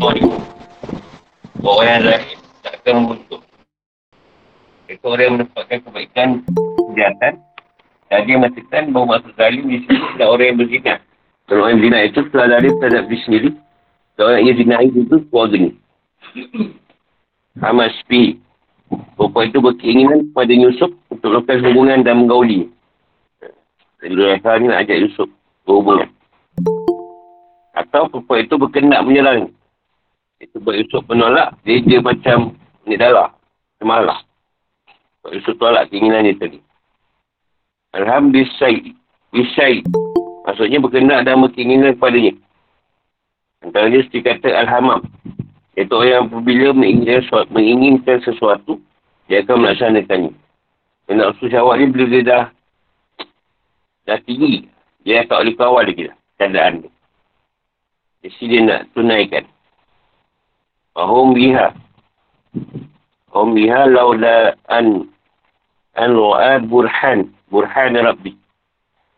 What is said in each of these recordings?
Orang yang lain tak akan membentuk. Itu orang yang mendapatkan kebaikan kejahatan. Dan dia mengatakan bahawa masuk zalim di sini adalah orang yang berzina. Kalau orang yang berzina itu telah dari terhadap diri sendiri. Kalau orang yang zina itu keluarga ni. Hamas P. Perempuan itu berkeinginan kepada Yusuf untuk melakukan hubungan dan menggauli. Jadi Leha ni nak ajak Yusuf berhubungan. Atau perempuan itu berkendak menyerang. Buat Yusuf menolak, dia, dia macam ni darah. Semalah. Buat Yusuf tolak keinginan dia tadi. Alhamdulillah. Bisai. Maksudnya berkendak dan berkeinginan kepadanya. Antara dia seperti kata Alhamam. Iaitu orang yang apabila menginginkan sesuatu, dia akan melaksanakannya. Dan nafsu syawak ni bila dia dah dah tinggi, dia tak boleh kawal lagi lah keadaan dia. Jadi dia nak tunaikan. Fahum biha. Fahum biha laula an an ru'ad burhan. Burhan Rabbi.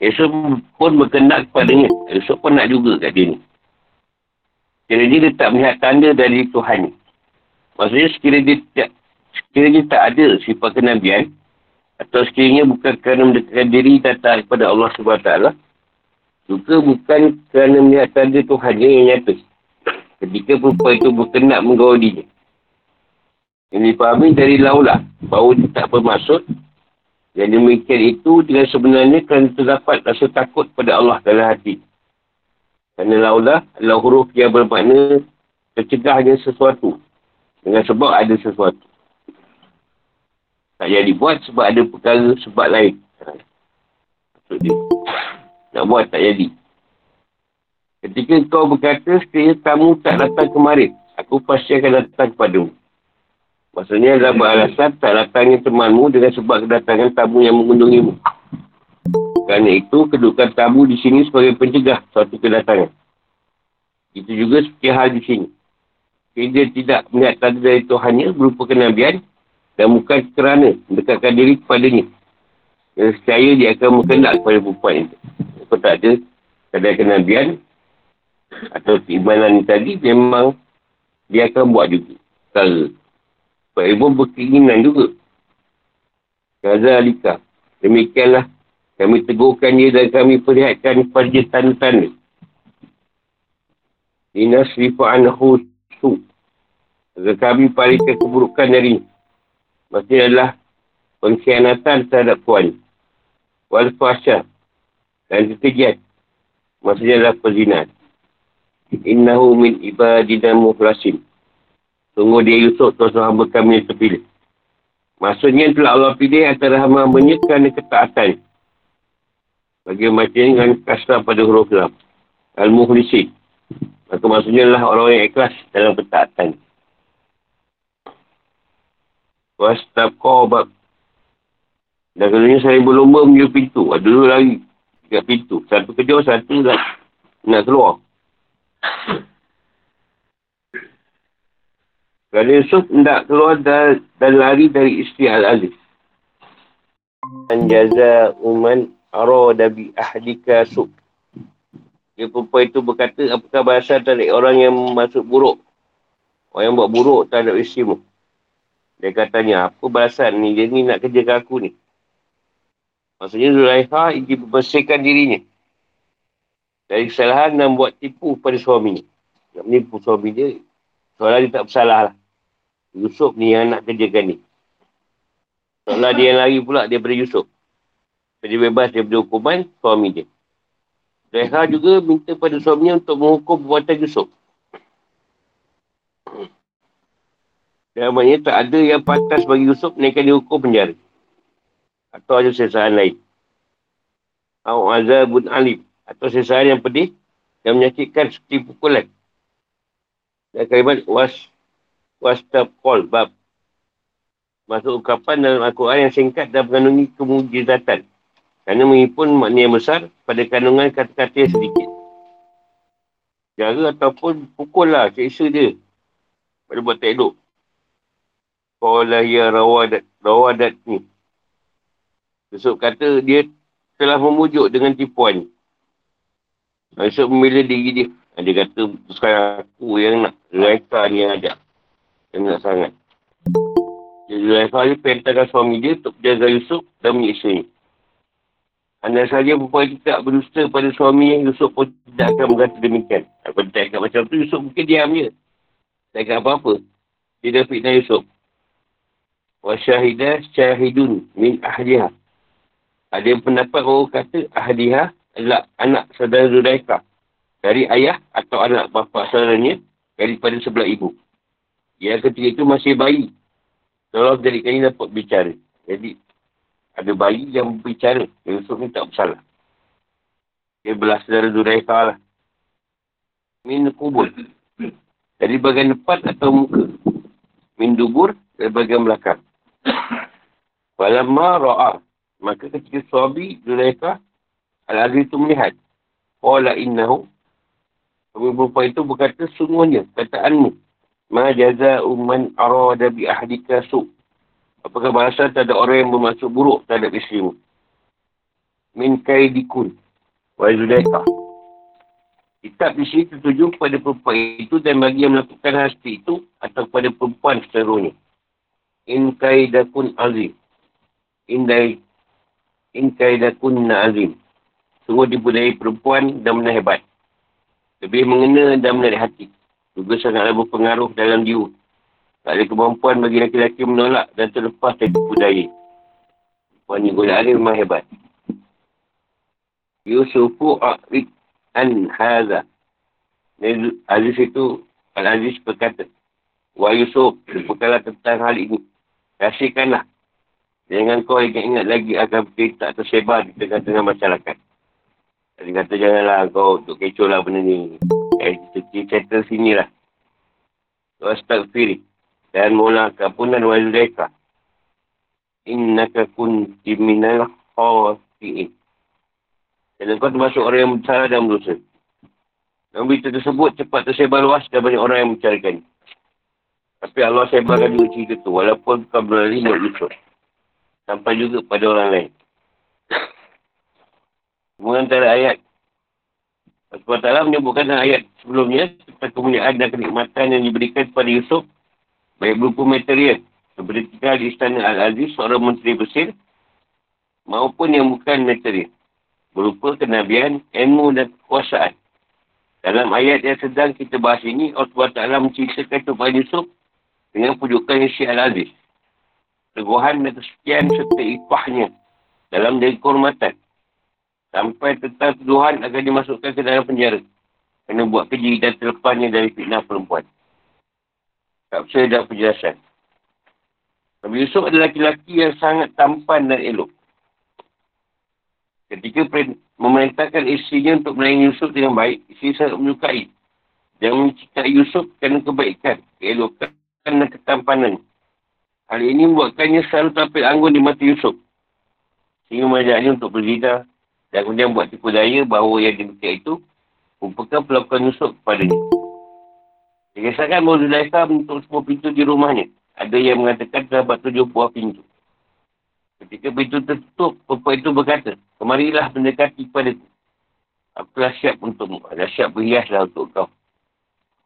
Yusuf pun berkendak kepadanya. Yusuf pun nak juga kat dia ni. Sekiranya dia tak melihat tanda dari Tuhan ni. Maksudnya sekiranya dia tak, sekiranya tak ada sifat kenabian. Atau sekiranya bukan kerana mendekatkan diri datang kepada Allah SWT. Juga bukan kerana melihat tanda Tuhan yang nyata. Ketika perempuan itu berkenak menggawa dirinya. Yang dipahami dari laulah. Bahawa dia tak bermaksud. Yang demikian itu dengan sebenarnya kerana terdapat rasa takut pada Allah dalam hati. Kerana laulah adalah huruf yang bermakna tercegahnya sesuatu. Dengan sebab ada sesuatu. Tak jadi buat sebab ada perkara sebab lain. Maksud dia. Nak buat tak jadi. Ketika kau berkata, sekiranya kamu tak datang kemarin, aku pasti akan datang kepadamu. Maksudnya adalah beralasan tak datangnya temanmu dengan sebab kedatangan tamu yang mengunjungimu. Kerana itu, kedudukan tamu di sini sebagai pencegah suatu kedatangan. Itu juga seperti hal di sini. Dia tidak melihat tanda dari Tuhannya berupa kenabian dan bukan kerana mendekatkan diri kepadanya. Yang percaya dia akan mengenal kepada perempuan itu. Kalau tak ada kenabian, atau keimanan ni tadi memang dia akan buat juga perkara. Sebab ibu berkeinginan juga. Gaza Alika. Demikianlah kami tegurkan dia dan kami perlihatkan dia tanda-tanda. Ina srifa'an khusu. Agar kami palingkan keburukan dari Maksudnya adalah pengkhianatan terhadap Tuhan. Wal fahsyah. Dan kekejian. Maksudnya adalah perzinaan. Innahu min ibadina muflasin. Sungguh dia Yusuf tuan hamba kami yang terpilih. Maksudnya telah Allah pilih antara hamba-hambanya kerana ketaatan. Bagi macam dengan kasrah pada huruf lam. Al-Muhlisin. Maka maksudnya adalah orang yang ikhlas dalam ketaatan. Wastab bab. Dan kalau saya berlomba menuju pintu. Ada dua lagi. Dekat pintu. Satu kejauh, satu nak, nak keluar. Kerana Yusuf tidak keluar dan, dan lari dari isteri Al-Aziz. Anjaza uman arada bi ahdika su. Dia perempuan itu berkata, apakah bahasa dari orang yang masuk buruk? Orang yang buat buruk terhadap isterimu. Dia katanya, apa balasan ni? Dia ni nak kerja ke aku ni. Maksudnya Zulaiha ingin membersihkan dirinya. Dari kesalahan dan buat tipu pada suami. Nak menipu suami dia. Soalnya dia tak bersalah lah. Yusuf ni yang nak kerjakan ni. Soalnya dia yang lari pula daripada Yusuf. Jadi bebas daripada hukuman suami dia. Zulaiha juga minta pada suaminya untuk menghukum perbuatan Yusuf. Dan maknanya tak ada yang pantas bagi Yusuf naikkan dihukum penjara. Atau ada sesaran lain. Atau azabun alim. Atau sesaran yang pedih yang menyakitkan seperti pukulan. Dan kalimat was wastab call bab. Masuk ungkapan dalam Al-Quran yang singkat dan mengandungi kemujizatan. Kerana mengimpun makna yang besar pada kandungan kata-kata yang sedikit. Jara ataupun pukul lah, seksa dia. Pada buat tak elok. Qala ya rawadat, rawadat ni. Yusuf kata dia telah memujuk dengan tipuan. Yusuf memilih diri dia Dia kata, sekarang aku yang nak. Zulaika ni yang ajak. Yang nak sangat. Jadi Zulaika ni perintahkan suami dia untuk jaga Yusuf dan menyiksa ni. Anda saja perempuan itu tak berdusta pada suami yang Yusuf pun tidak akan berkata demikian. Aku tak cakap macam tu, Yusuf mungkin diam je. Tak cakap apa-apa. Dia dah fitnah Yusuf. Wa syahidah syahidun min ahliha. Ada pendapat orang kata ahliha adalah anak saudara Zulaika. Dari ayah atau anak bapa saudaranya daripada sebelah ibu. Yang ketiga itu masih bayi. Kalau dari kini dapat bicara. Jadi ada bayi yang berbicara. Yusuf ni tak bersalah. Dia belah saudara Zulaikha lah. Min kubur. Dari bagian depan atau muka. Min dubur dari bagian belakang. Falamma ra'a. Maka ketika suami Zulaikha Al-Aziz itu melihat. Qala innahu. Kami perempuan itu berkata sungguhnya kataanmu. Ma jaza'u man arada bi ahdika su' Apakah bahasa tak ada orang yang bermaksud buruk terhadap isterimu? Min kaidikun. Wa zudaika. Kitab di sini tertuju kepada perempuan itu dan bagi yang melakukan hal itu atau kepada perempuan seterusnya. In kaidakun azim. In, in kaidakun na azim. Sungguh dibudai perempuan dan menaik hebat. Lebih mengena dan menarik hati. Juga sangatlah berpengaruh dalam diri tak ada kemampuan bagi laki-laki menolak dan terlepas dari budaya. Puan ni godaan ni memang hebat. Yusufu a'rid an haza. Aziz itu, Al-Aziz berkata, Wah Yusuf, berkala tentang hal ini. Kasihkanlah. Jangan kau ingat-ingat lagi agar tak tersebar di tengah-tengah masyarakat. Dia kata, janganlah kau untuk kecoh lah benda ni. Eh, kita settle sini lah. Kau astagfirih dan mula keampunan wa zulaika. Innaka kunti minal khafi'in. Dan kau termasuk orang yang bersalah dan berdosa. Dan berita tersebut cepat tersebar luas dan banyak orang yang mencarikan. Tapi Allah sebarkan juga cerita tu. Walaupun kau berlari Yusuf. Sampai juga pada orang lain. Mengantar ayat. Allah Ta'ala menyebutkan ayat sebelumnya tentang kemuliaan dan kenikmatan yang diberikan kepada Yusuf Baik berupa material. Seperti tinggal di istana Al-Aziz, seorang menteri Mesir. Maupun yang bukan material. Berupa kenabian, ilmu dan kekuasaan. Dalam ayat yang sedang kita bahas ini, Allah Ta'ala menceritakan kepada Yusuf dengan pujukan isi Al-Aziz. Teguhan dan kesekian serta ipahnya dalam dari kehormatan. Sampai tentang tuduhan agar dimasukkan ke dalam penjara. Kena buat keji dan terlepasnya dari fitnah perempuan. Tak percaya dan penjelasan. Nabi Yusuf adalah lelaki yang sangat tampan dan elok. Ketika memerintahkan isterinya untuk melayani Yusuf dengan baik, isteri sangat menyukai. Dan mencintai Yusuf kerana kebaikan, keelokan dan ketampanan. Hal ini membuatkannya selalu tampil anggun di mata Yusuf. Sehingga mengajaknya untuk berzina dan kemudian buat tipu daya bahawa yang demikian itu merupakan pelakuan Yusuf kepadanya. Dia kisahkan bahawa Zulaikha menutup semua pintu di rumahnya. Ada yang mengatakan terdapat tujuh buah pintu. Ketika pintu tertutup, perempuan itu berkata, Kemarilah mendekati kepada ku. Aku telah siap untukmu. Ada siap berhiaslah untuk kau.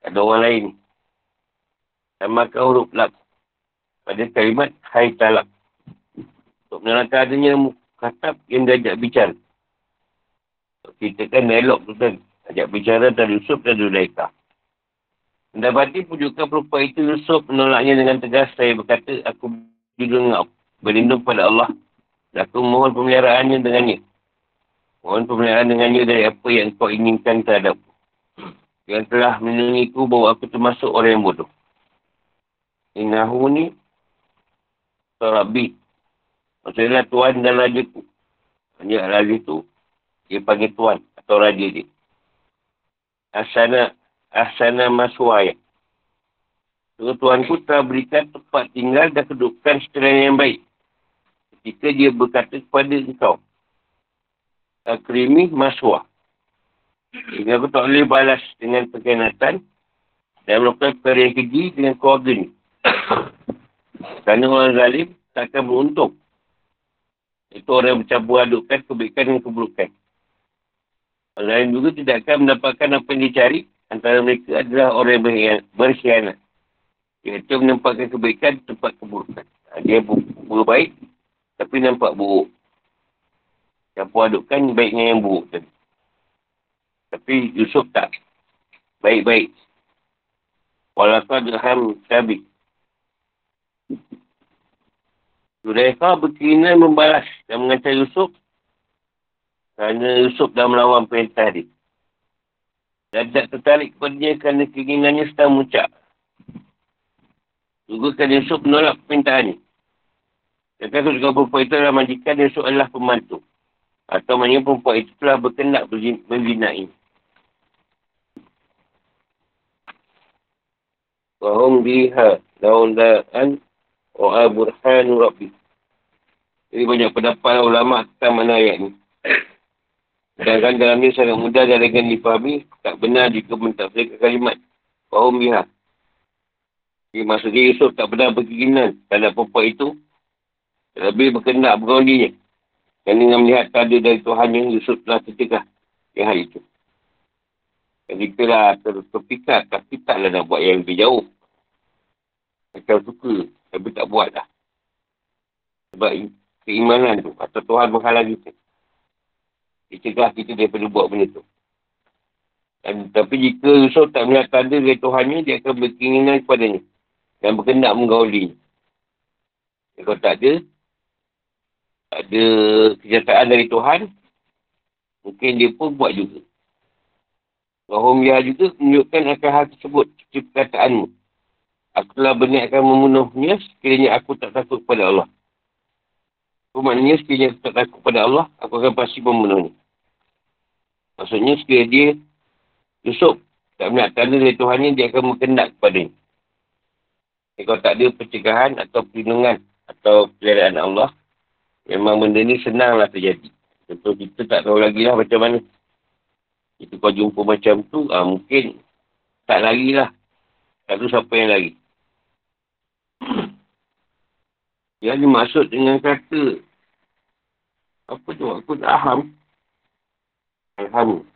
Ada orang lain. Sama kau huruf lak. Pada kalimat, hai talak. Untuk menerangkan adanya kata yang diajak bicara. Kita kan dialog tu kan. Ajak bicara dari Yusuf dan Zulaikha. Mendapati pujukan perempuan itu Yusuf menolaknya dengan tegas. Saya berkata, aku juga. Berlindung pada Allah. Dan aku mohon pemeliharaannya dengannya. Mohon pemeliharaan dengannya dari apa yang kau inginkan terhadap. Yang telah melindungiku bahawa aku termasuk orang yang bodoh. Inahu ni. Sarabi. Maksudnya Tuhan dan Raja ku. Hanya Raja tu. Dia panggil Tuhan atau Raja dia. Asana ahsana maswaya. Tuhan ku telah berikan tempat tinggal dan kedudukan sekiranya yang baik. Ketika dia berkata kepada engkau. Akrimi maswa. Sehingga aku tak boleh balas dengan perkenatan dan melakukan perkara yang keji dengan keluarga ni. Kerana orang zalim tak akan beruntung. Itu orang yang bercampur adukkan kebaikan dan keburukan. Orang lain juga tidak akan mendapatkan apa yang dicari antara mereka adalah orang yang berkhianat. Iaitu menempatkan kebaikan tempat keburukan. Dia berbuat baik, tapi nampak buruk. Campur adukkan baiknya yang buruk tadi. Tapi Yusuf tak. Baik-baik. Walaupun dirham sabit. Zulaikha berkeinginan membalas dan mengancam Yusuf kerana Yusuf dah melawan perintah dia. Dan tak tertarik kepadanya kerana keinginannya sedang muncak. Juga kerana Yusuf menolak perintah ni. Dan takut juga perempuan itu adalah majikan Yusuf adalah pembantu. Atau maknanya perempuan itu telah berkendak berzinai. Wahum biha laundaan wa burhanu rabbi. Jadi banyak pendapat ulama tentang mana ayat ni. Sedangkan dalam ni sangat mudah dan dengan dipahami, tak benar jika mentafsirkan kalimat. Wahum biha. Jadi maksudnya Yusuf tak pernah berkeinginan terhadap perempuan itu. Lebih berkendak bergaulinya. Kerana dengan melihat tak ada dari Tuhan yang Yusuf telah tercegah di hari itu. Jadi kita lah terpikat tapi taklah nak buat yang lebih jauh. Macam suka tapi tak buat lah. Sebab keimanan tu atau Tuhan menghalang kita. Dia cegah kita daripada buat benda tu. Dan, tapi jika Yusuf tak melihat tanda dari Tuhannya, dia akan berkeinginan kepadanya. Dan berkendak menggauli. Kalau tak ada, tak ada kejahatan dari Tuhan, mungkin dia pun buat juga. Rahumiyah juga menunjukkan akan hal tersebut seperti perkataanmu. Aku telah berniat akan membunuhnya sekiranya aku tak takut kepada Allah. Itu maknanya sekiranya aku tak takut kepada Allah, aku akan pasti membunuhnya. Maksudnya sekiranya dia Yusuf tak melihat tanda dari Tuhannya, dia akan berkendak kepada dia. Kalau tak ada pencegahan atau perlindungan atau peliharaan Allah, memang benda ni senanglah terjadi. Contoh kita tak tahu lagi lah macam mana. Itu kau jumpa macam tu, ah, mungkin tak lari lah. Tak tahu siapa yang lari. Yang dimaksud dengan kata apa tu? Aku tak faham. Alhamdulillah.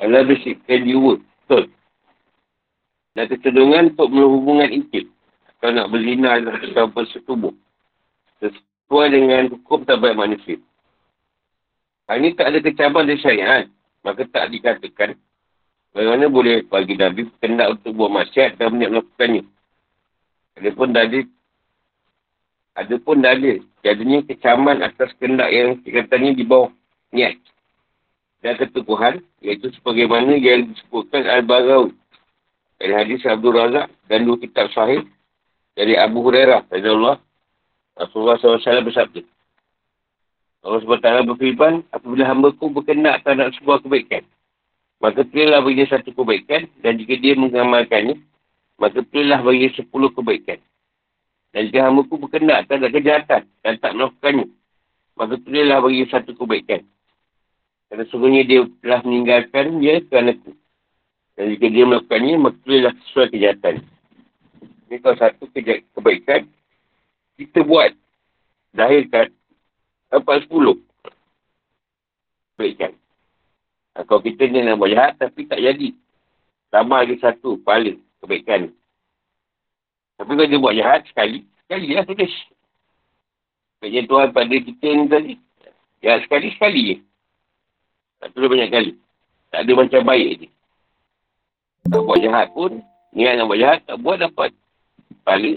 Allah bersikap jiwa. Betul. Dan kecenderungan untuk berhubungan intim. Atau nak berzina atau bersetubuh. Sesuai dengan hukum tabiat manusia. Hal ini tak ada kecaman dari syariat maka tak dikatakan bagaimana boleh bagi Nabi kendak untuk buat masyarakat dan banyak melakukannya. Ada pun dalil ada pun dalil jadinya kecaman atas kendak yang dikatanya di bawah niat dan keteguhan iaitu sebagaimana yang disebutkan Al-Barawi dari hadis Abdul Razak dan dua kitab sahih dari Abu Hurairah Allah Rasulullah SAW bersabda Allah SWT berfirman, apabila hamba ku berkenak terhadap sebuah kebaikan, maka pilihlah bagi satu kebaikan, dan jika dia mengamalkannya, maka pilihlah bagi sepuluh kebaikan. Dan jika hamba ku berkenak terhadap kejahatan, dan tak melakukannya, maka pilihlah bagi satu kebaikan. Kerana sungguhnya dia telah meninggalkan dia kerana. Dan jika dia melakukannya, maka pilihlah sesuai kejahatan. Ini kalau satu kebaikan, kita buat, dahilkan, Empat sepuluh. Ha, kalau kita ni nak buat jahat tapi tak jadi. Tambah lagi satu paling kebaikan. Tapi kalau dia buat jahat sekali, sekali lah tulis. Baiknya Tuhan pada kita ni tadi. Ya sekali, sekali je. Tak perlu banyak kali. Tak ada macam baik je. Tak buat jahat pun, niat nak buat jahat, tak buat dapat. Pahala.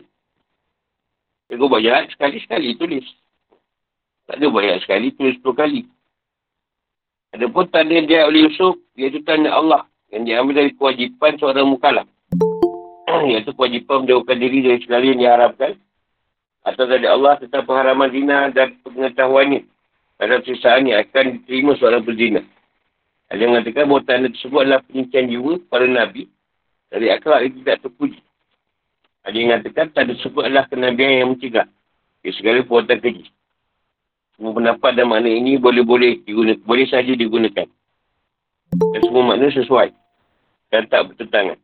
Dia buat jahat sekali-sekali tulis. Tak ada banyak sekali, tulis 10 kali. Ada pun tanda dia oleh Yusuf, iaitu tanda Allah yang diambil dari kewajipan seorang mukalaf. iaitu kewajipan menjauhkan diri dari segala yang diharapkan. Atau dari Allah tentang pengharaman zina dan pengetahuannya. Pada sisaan yang akan diterima seorang berzina. Ada yang mengatakan bahawa tanda tersebut adalah penyucian jiwa para Nabi dari akhlak yang tidak terpuji. Ada yang mengatakan tanda tersebut adalah kenabian yang mencegah. Di segala perbuatan keji. Semua pendapat dan makna ini boleh-boleh digunakan. Boleh saja digunakan. Dan semua makna sesuai. Dan tak bertentangan.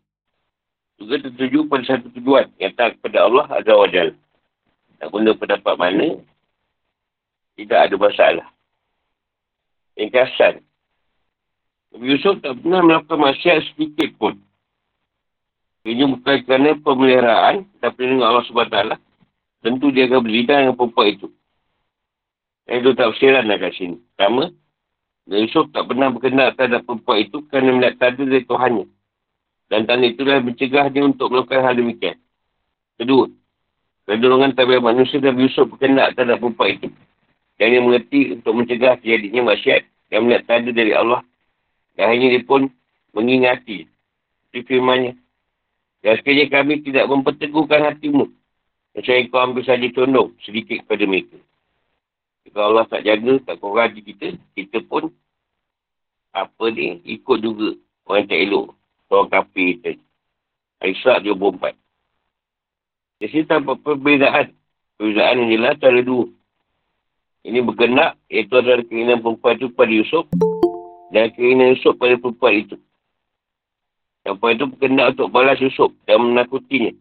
Juga tertuju pada satu tujuan. Yang tak kepada Allah Azza wa Jal. Tak guna pendapat mana. Tidak ada masalah. Ringkasan. Nabi Yusuf tak pernah melakukan masyarakat sedikit pun. Ini bukan kerana pemeliharaan, tapi dengan Allah SWT, tentu dia akan berzina dengan perempuan itu. Dan itu tak bersiran lah kat sini. Pertama, Nabi Yusuf tak pernah berkenal terhadap perempuan itu kerana melihat tanda dari Tuhannya. Dan tanda itulah mencegah dia untuk melakukan hal demikian. Kedua, kedolongan tabiat manusia Nabi Yusuf berkenal terhadap perempuan itu. Dan dia mengerti untuk mencegah terjadinya masyarakat yang melihat tanda dari Allah dan akhirnya dia pun mengingati di firmannya. Dan sekiranya kami tidak memperteguhkan hatimu. Saya kau ambil saja condong sedikit kepada mereka. Jika Allah tak jaga, tak korang kita, kita pun apa ni, ikut juga orang tak elok. Orang kapi kita. Aisyah 24. Di sini tanpa perbezaan. Perbezaan yang jelas ada dua. Ini berkenak, iaitu adalah keinginan perempuan itu pada Yusuf dan keinginan Yusuf pada perempuan itu. Perempuan itu berkendak untuk balas Yusuf dan menakutinya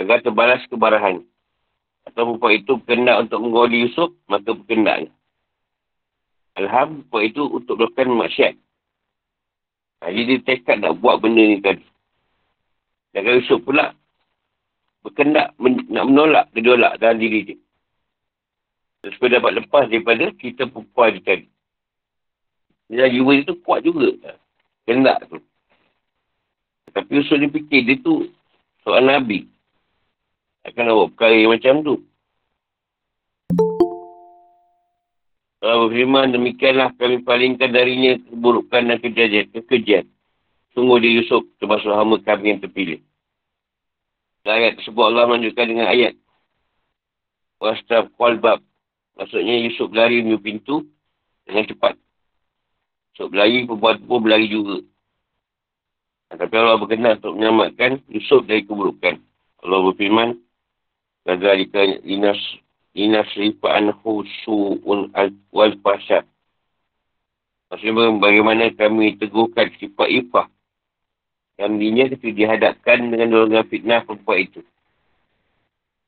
agar terbalas kebarahan. Atau perempuan itu berkendak untuk menggoli Yusuf, maka berkendaknya. Alham, perempuan itu untuk melakukan maksiat. Jadi dia tekad nak buat benda ni tadi. Dan Yusuf pula berkendak men- nak menolak gejolak dalam diri dia. Supaya dapat lepas daripada kita perempuan tadi. Dan jiwa dia tu kuat juga. Kendak tu. Tapi usul dia fikir dia tu seorang Nabi. Akan buat perkara macam tu. Allah berfirman, demikianlah kami palingkan darinya keburukan dan kejadian. kekejian. Sungguh dia Yusuf termasuk hamba kami yang terpilih. Dan ayat tersebut Allah menunjukkan dengan ayat. Wastaf qalbab. Maksudnya Yusuf lari menuju pintu dengan cepat. So berlari, perempuan pun berlari juga. Tapi Allah berkenan untuk menyelamatkan Yusuf dari keburukan. Allah berfirman, Nazalika inas inas rifa'an khusu'un wal pasyat. Maksudnya bagaimana kami teguhkan sifat ifah yang dirinya ketika dihadapkan dengan dorongan fitnah perempuan itu.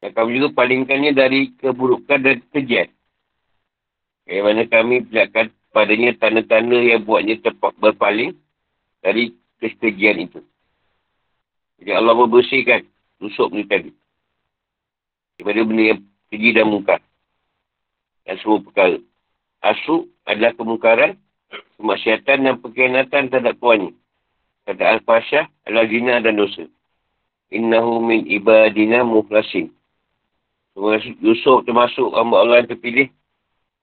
Dan kami juga palingkannya dari keburukan dan kejian. Bagaimana kami perlihatkan padanya tanda-tanda yang buatnya tepat berpaling dari kesejian itu. Jadi Allah membersihkan tusuk ni tadi. Daripada benda yang keji dan mungkar. Dan semua perkara. Asuk adalah kemungkaran, kemaksiatan dan pengkhianatan terhadap tuannya. Kata Al-Fasyah adalah zina dan dosa. Innahu min ibadina mukhlasin. Yusuf termasuk hamba Allah yang terpilih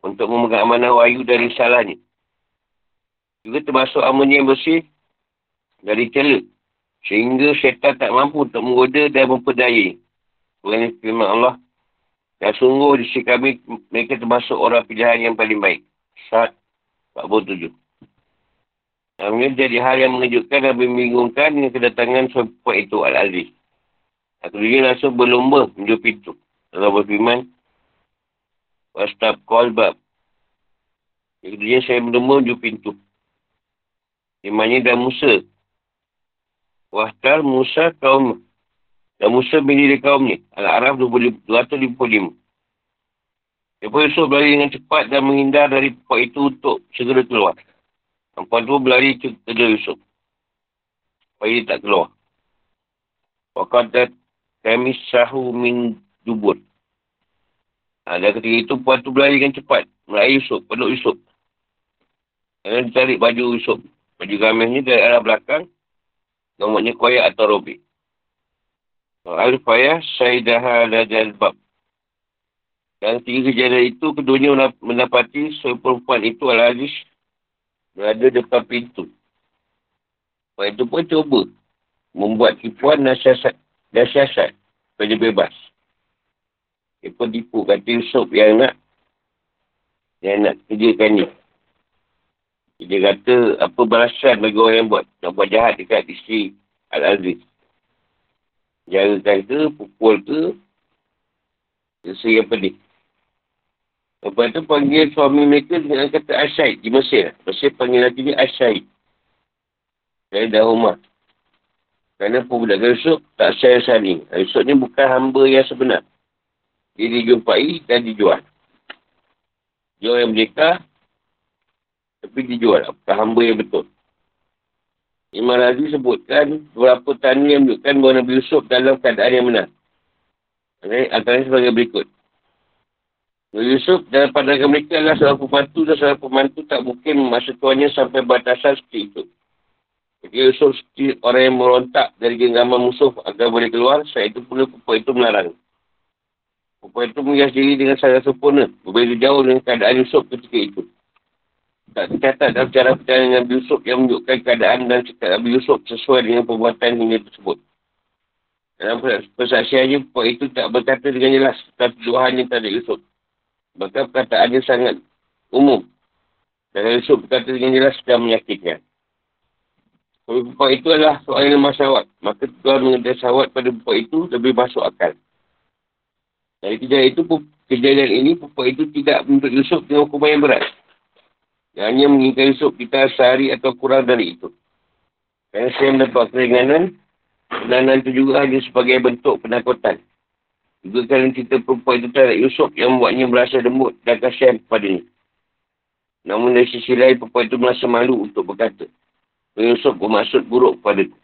untuk memegang amanah wahyu dari salahnya. Juga termasuk amanah yang bersih dari celah. Sehingga syaitan tak mampu untuk menggoda dan memperdayai. Kerana firman Allah. Dan sungguh di sisi kami, mereka termasuk orang pilihan yang paling baik. Saat 47. Namun jadi hal yang mengejutkan dan membingungkan dengan kedatangan sepupu itu Al-Aziz. Dia langsung berlomba menuju pintu. Allah berfirman, Wastab kolbab. Kemudian saya berlomba menuju pintu. Imannya dan Musa. Wahtar Musa kaum. Dan Musa berdiri kaum ni. Al-Araf 255. Lepas Yusuf berlari dengan cepat dan menghindar dari tempat itu untuk segera keluar. Perempuan tu berlari ke kedua Yusuf. Supaya dia tak keluar. Wakadat kami sahu min dubur. Ha, dan ketika itu puan tu berlari dengan cepat. Meraih Yusuf, peluk Yusuf. Dan dia tarik baju Yusuf. Baju gamis dari arah belakang. Nomornya koyak atau robek. Al-Fayah Syaidaha Ladal Bab. Dan tiga kejadian itu, keduanya mendapati seorang perempuan itu Al-Aziz berada depan pintu. Sebab itu pun cuba membuat tipuan dan siasat, dan siasat supaya bebas. Dia pun tipu kata Yusuf yang nak yang nak kerjakan ni. Dia kata apa balasan bagi orang yang buat. Nak buat jahat dekat isteri Al-Aziz. Jarakan ke, pukul ke. Sesuai yang pedih. Lepas tu panggil suami mereka dengan kata Asyaid di Mesir. Mesir panggil lagi ni Asyaid. Saya dah rumah. Kerana budak Yusuf tak saya saling. Yusuf ni bukan hamba yang sebenar. Dia dijumpai dan dijual. Dia orang yang merdeka, tapi dijual. Bukan hamba yang betul. Imam Razi sebutkan beberapa tanda yang menunjukkan bahawa Nabi Yusuf dalam keadaan yang benar. Okay? Antaranya sebagai berikut. Nabi Yusuf dalam pandangan mereka adalah seorang pembantu dan seorang pembantu tak mungkin masa tuannya sampai batasan seperti itu. Jadi Yusuf seperti orang yang merontak dari genggaman musuh agar boleh keluar, saya itu pula perempuan itu melarang. Perempuan itu menghias diri dengan sangat sempurna, berbeza jauh dengan keadaan Yusuf ketika itu tak tercatat dalam cara perjalanan Nabi Yusuf yang menunjukkan keadaan dan sikap Nabi Yusuf sesuai dengan perbuatan ini tersebut. Dalam persaksiannya, perempuan itu tak berkata dengan jelas tentang tuduhannya terhadap Yusuf. Maka perkataannya sangat umum. Dan Yusuf berkata dengan jelas dan menyakitkan. Kalau itu adalah soal yang lemah syawat, maka Tuhan mengenai syawat pada perempuan itu lebih masuk akal. Dari kejadian itu, kejadian ini, perempuan itu tidak menuntut Yusuf dengan hukuman yang berat. Yang hanya menginginkan Yusuf kita sehari atau kurang dari itu. Kerana saya mendapat keringanan, keringanan itu juga hanya sebagai bentuk penakutan. Juga kerana cerita perempuan itu terhadap Yusuf yang membuatnya merasa lembut dan kasihan kepadanya. Namun dari sisi lain, perempuan itu merasa malu untuk berkata. Yusuf bermaksud buruk kepada itu.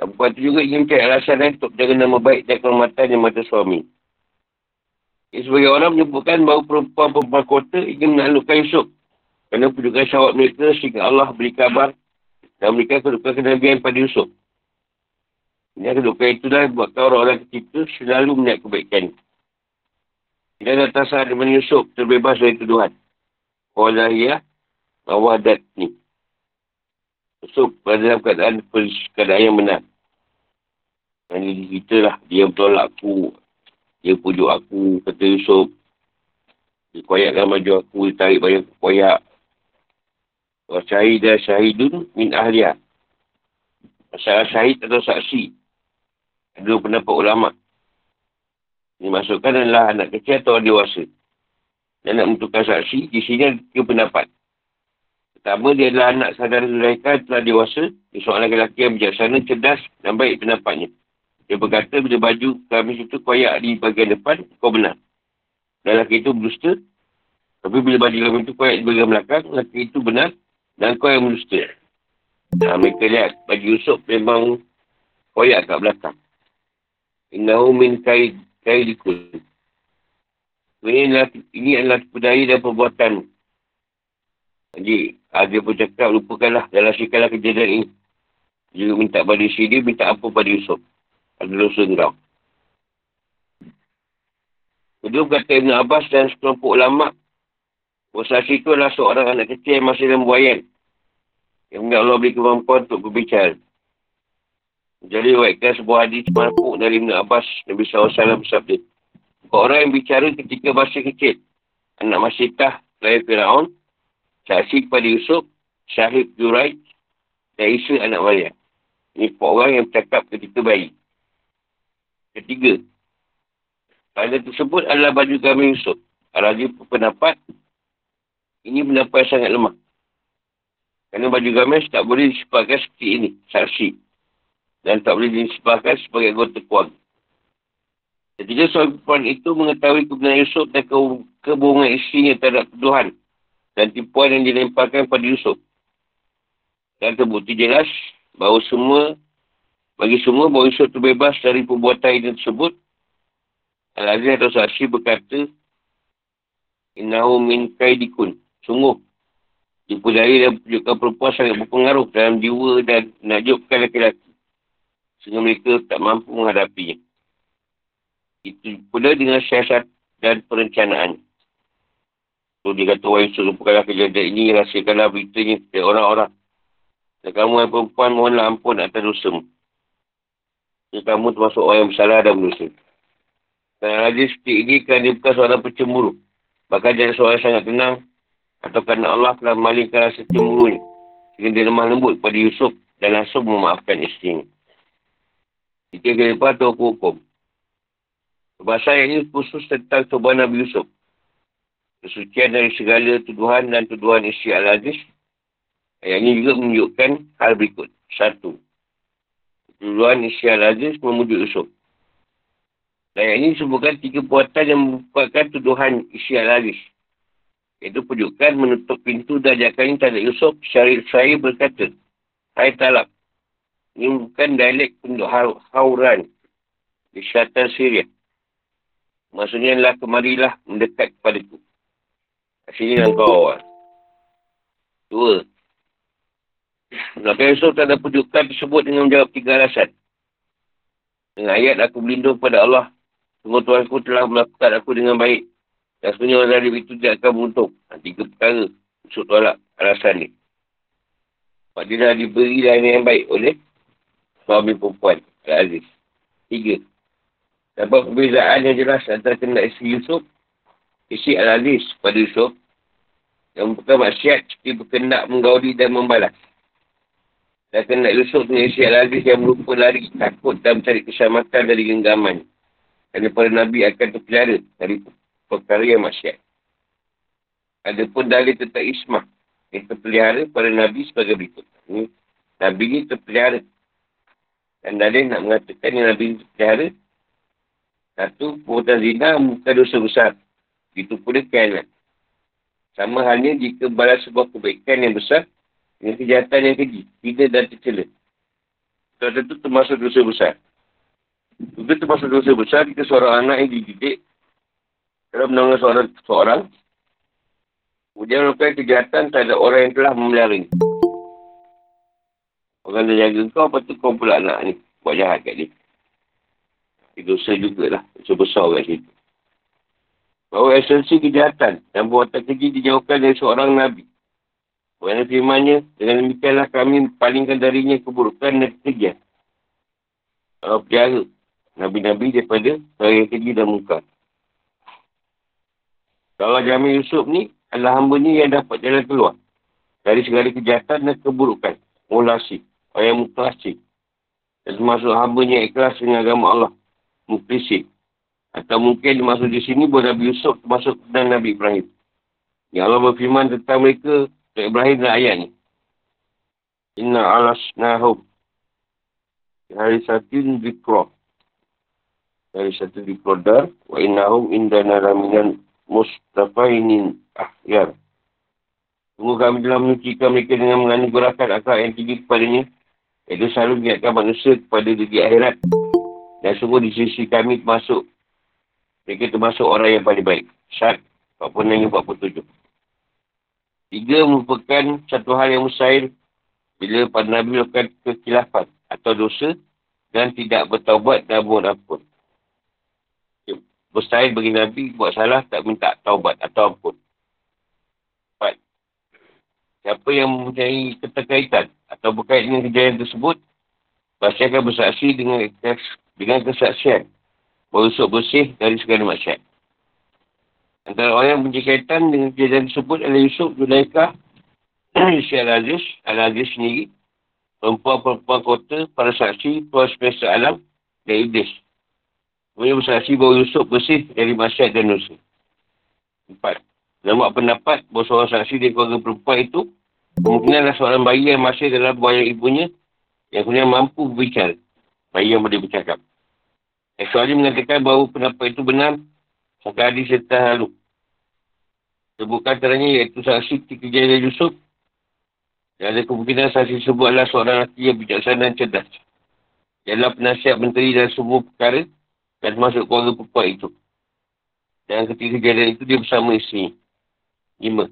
Dan perempuan itu juga ingin mencari alasan untuk jaga nama baik dan kehormatan yang mata suami. Ia sebagai orang menyebutkan bahawa perempuan-perempuan kota ingin menaklukkan Yusuf kerana pendudukan syawat mereka sehingga Allah beri kabar dan memberikan kedudukan kenabian pada Yusuf. Ini kedudukan itulah buatkan orang-orang ketika selalu melihat kebaikan. Tidak datang saat dengan Yusuf terbebas dari tuduhan. Ya, bawah dat ni. Yusuf pada dalam keadaan, keadaan yang benar. Ini kita lah, dia bertolak aku. Dia pujuk aku, kata Yusuf. Dia koyakkan maju aku, dia tarik banyak koyak. Wa syahidah syahidun min ahliya. Masalah syahid atau saksi. Ada pendapat ulama. Ini masukkan adalah anak kecil atau dewasa. Dan nak menentukan saksi, di sini ada pendapat. Pertama, dia adalah anak saudara Zulaika telah dewasa. Dia seorang lelaki yang bijaksana, cerdas dan baik pendapatnya. Dia berkata, bila baju kami itu koyak di bahagian depan, kau benar. Dan lelaki itu berdusta. Tapi bila baju kami itu koyak di bahagian belakang, lelaki itu benar. Dan kau yang menusta. Ha, mereka lihat baju Yusuf memang koyak kat belakang. Innahu min kaid kaidikul. Ini adalah, ini adalah kepedaya dan perbuatan. Jadi, ada pun cakap, lupakanlah dalam sikalah kejadian ini. Juga minta pada isi dia, minta apa pada Yusuf. Ada dosa engkau. Kedua berkata Ibn Abbas dan sekelompok ulama' Wasasi itu adalah seorang anak kecil yang masih dalam buayan. Yang Allah beri kemampuan untuk berbicara. Jadi, waitkan sebuah hadis marfuk dari Ibn Abbas Nabi SAW bersabda. Orang yang bicara ketika masih kecil. Anak Masyidah, Raya Fir'aun, saksi kepada Yusuf, Syahid Juraij, dan Isa anak Maria. Ini orang yang bercakap ketika bayi. Ketiga, pada tersebut adalah baju kami Yusuf. Al-Razi pendapat ini pendapat yang sangat lemah. Kerana baju gamis tak boleh disebabkan seperti ini, saksi. Dan tak boleh disebabkan sebagai anggota keluarga. Ketika seorang perempuan itu mengetahui kebenaran Yusuf dan ke- kebohongan istrinya terhadap Tuhan dan tipuan yang dilemparkan pada Yusuf. Dan terbukti jelas bahawa semua, bagi semua bahawa Yusuf terbebas dari perbuatan ini tersebut, Al-Aziz atau saksi berkata, Innahu min kaidikun. Sungguh, tipu daya dan tunjukkan perempuan sangat berpengaruh dalam jiwa dan menakjubkan lelaki-lelaki. Sehingga mereka tak mampu menghadapinya. Itu pula dengan siasat dan perencanaan. So, dia kata, Wahai Yusuf, lupakanlah kejadian ini, rahsiakanlah beritanya kepada orang-orang. Dan kamu yang perempuan, mohonlah ampun atas dosamu. Jadi kamu termasuk orang yang bersalah dan berdosa. Dan hadis seperti ini kerana dia bukan seorang pencemburu. Bahkan dia seorang yang sangat tenang atau kerana Allah telah memalingkan rasa cemburunya sehingga dia lemah lembut kepada Yusuf dan langsung memaafkan isterinya. Itu yang kedua atau hukum. Bahasa yang ini khusus tentang tubuhan Nabi Yusuf. Kesucian dari segala tuduhan dan tuduhan isteri Al-Aziz. Ayat ini juga menunjukkan hal berikut. Satu. Tuduhan isteri Al-Aziz memujuk Yusuf. Dan ayat ini disebutkan tiga perbuatan yang merupakan tuduhan isteri Al-Aziz. Iaitu pujukan menutup pintu dan ajakan ini terhadap Yusuf. Syarif saya berkata, Hai talab. Ini bukan dialek untuk hauran. Di syaitan Syria. Maksudnya adalah kemarilah mendekat kepada ku. Sini kau. Dua. Nabi Yusuf tak ada pujukan tersebut dengan menjawab tiga alasan. Dengan ayat aku berlindung kepada Allah. Sungguh Tuhan aku telah melakukan aku dengan baik. Dan sebenarnya orang zalim itu tidak akan beruntung. Tiga perkara. Maksud tolak alasan ni. Sebab dia dah diberi lain yang baik oleh suami perempuan. Al-Aziz. Tiga. Dapat perbezaan yang jelas antara kena isi Yusuf. Isi Al-Aziz pada Yusuf. Yang bukan maksiat seperti berkendak menggauli dan membalas. Dan kena Yusuf dengan isi Al-Aziz yang berupa lari, takut dan mencari keselamatan dari genggaman. Kerana para Nabi akan terpelihara dari perkara yang maksiat. Adapun dalil tentang ismah yang terpelihara pada Nabi sebagai berikut. Ini, Nabi ini terpelihara. Dan dalil nak mengatakan yang Nabi ini terpelihara satu, perbuatan zina bukan dosa besar. Itu pula kianat. Sama halnya jika balas sebuah kebaikan yang besar dengan kejahatan yang keji, tidak dan tercela. Kalau itu termasuk dosa besar. Juga termasuk dosa besar jika seorang anak yang dididik dalam menanggung seorang, seorang kemudian melakukan kejahatan terhadap orang yang telah memelihara ini. Orang dah jaga kau, apa tu kau pula anak ni buat jahat kat dia. Itu dosa jugalah. Dosa besar kat situ. Bahawa esensi kejahatan dan buatan keji dijauhkan dari seorang Nabi. Kerana firmannya, dengan demikianlah kami palingkan darinya keburukan dan kekejian. Kalau pelihara Nabi-Nabi daripada saya keji dan muka. Kalau Jami Yusuf ni adalah hamba ni yang dapat jalan keluar. Dari segala kejahatan dan keburukan. Mulasi. Yang mutasi. Dan termasuk hamba yang ikhlas dengan agama Allah muklisik. Atau mungkin dimaksud di sini boleh Nabi Yusuf termasuk dan Nabi Ibrahim. Ya Allah berfirman tentang mereka Ibrahim dalam ayat ni. Inna alasnahum. Hari satu dikro. Hari satu dikro dar. Wa innahum indana raminan mustafainin ahyar. Tunggu kami telah menyucikan mereka dengan mengandung gerakan akal yang tinggi kepadanya. Itu selalu mengingatkan manusia kepada diri akhirat. Dan sungguh di sisi kami termasuk. Mereka termasuk orang yang paling baik. Syat 46 hingga 47. Tiga merupakan satu hal yang mustahil bila para Nabi melakukan kekilafan atau dosa dan tidak bertaubat dan buat ampun. Mustahil bagi Nabi buat salah tak minta taubat atau ampun. Empat. Siapa yang mempunyai keterkaitan atau berkait dengan kejayaan tersebut, pasti akan bersaksi dengan dengan kesaksian berusuk bersih dari segala maksiat. Antara orang yang punya kaitan dengan kejadian tersebut adalah Yusuf, Zulaika, Syekh Al-Aziz, Al-Aziz sendiri, perempuan-perempuan kota, para saksi, tuan semesta alam, dan Iblis. Mereka bersaksi bahawa Yusuf bersih dari masyarakat dan dosa. Empat. Buat pendapat bahawa seorang saksi dari keluarga perempuan itu, kemungkinan adalah seorang bayi yang masih dalam buaya ibunya, yang kemudian mampu berbicara bayi yang boleh bercakap. Kecuali mengatakan bahawa pendapat itu benar, sampai hadis serta lalu. Sebutkan terangnya iaitu saksi kejadian Yusuf. Dan ada kemungkinan saksi tersebut adalah seorang lelaki yang bijaksana dan cerdas. Dia adalah penasihat menteri dan semua perkara dan termasuk keluarga perempuan itu. Dan ketika kejadian itu dia bersama isteri. Lima.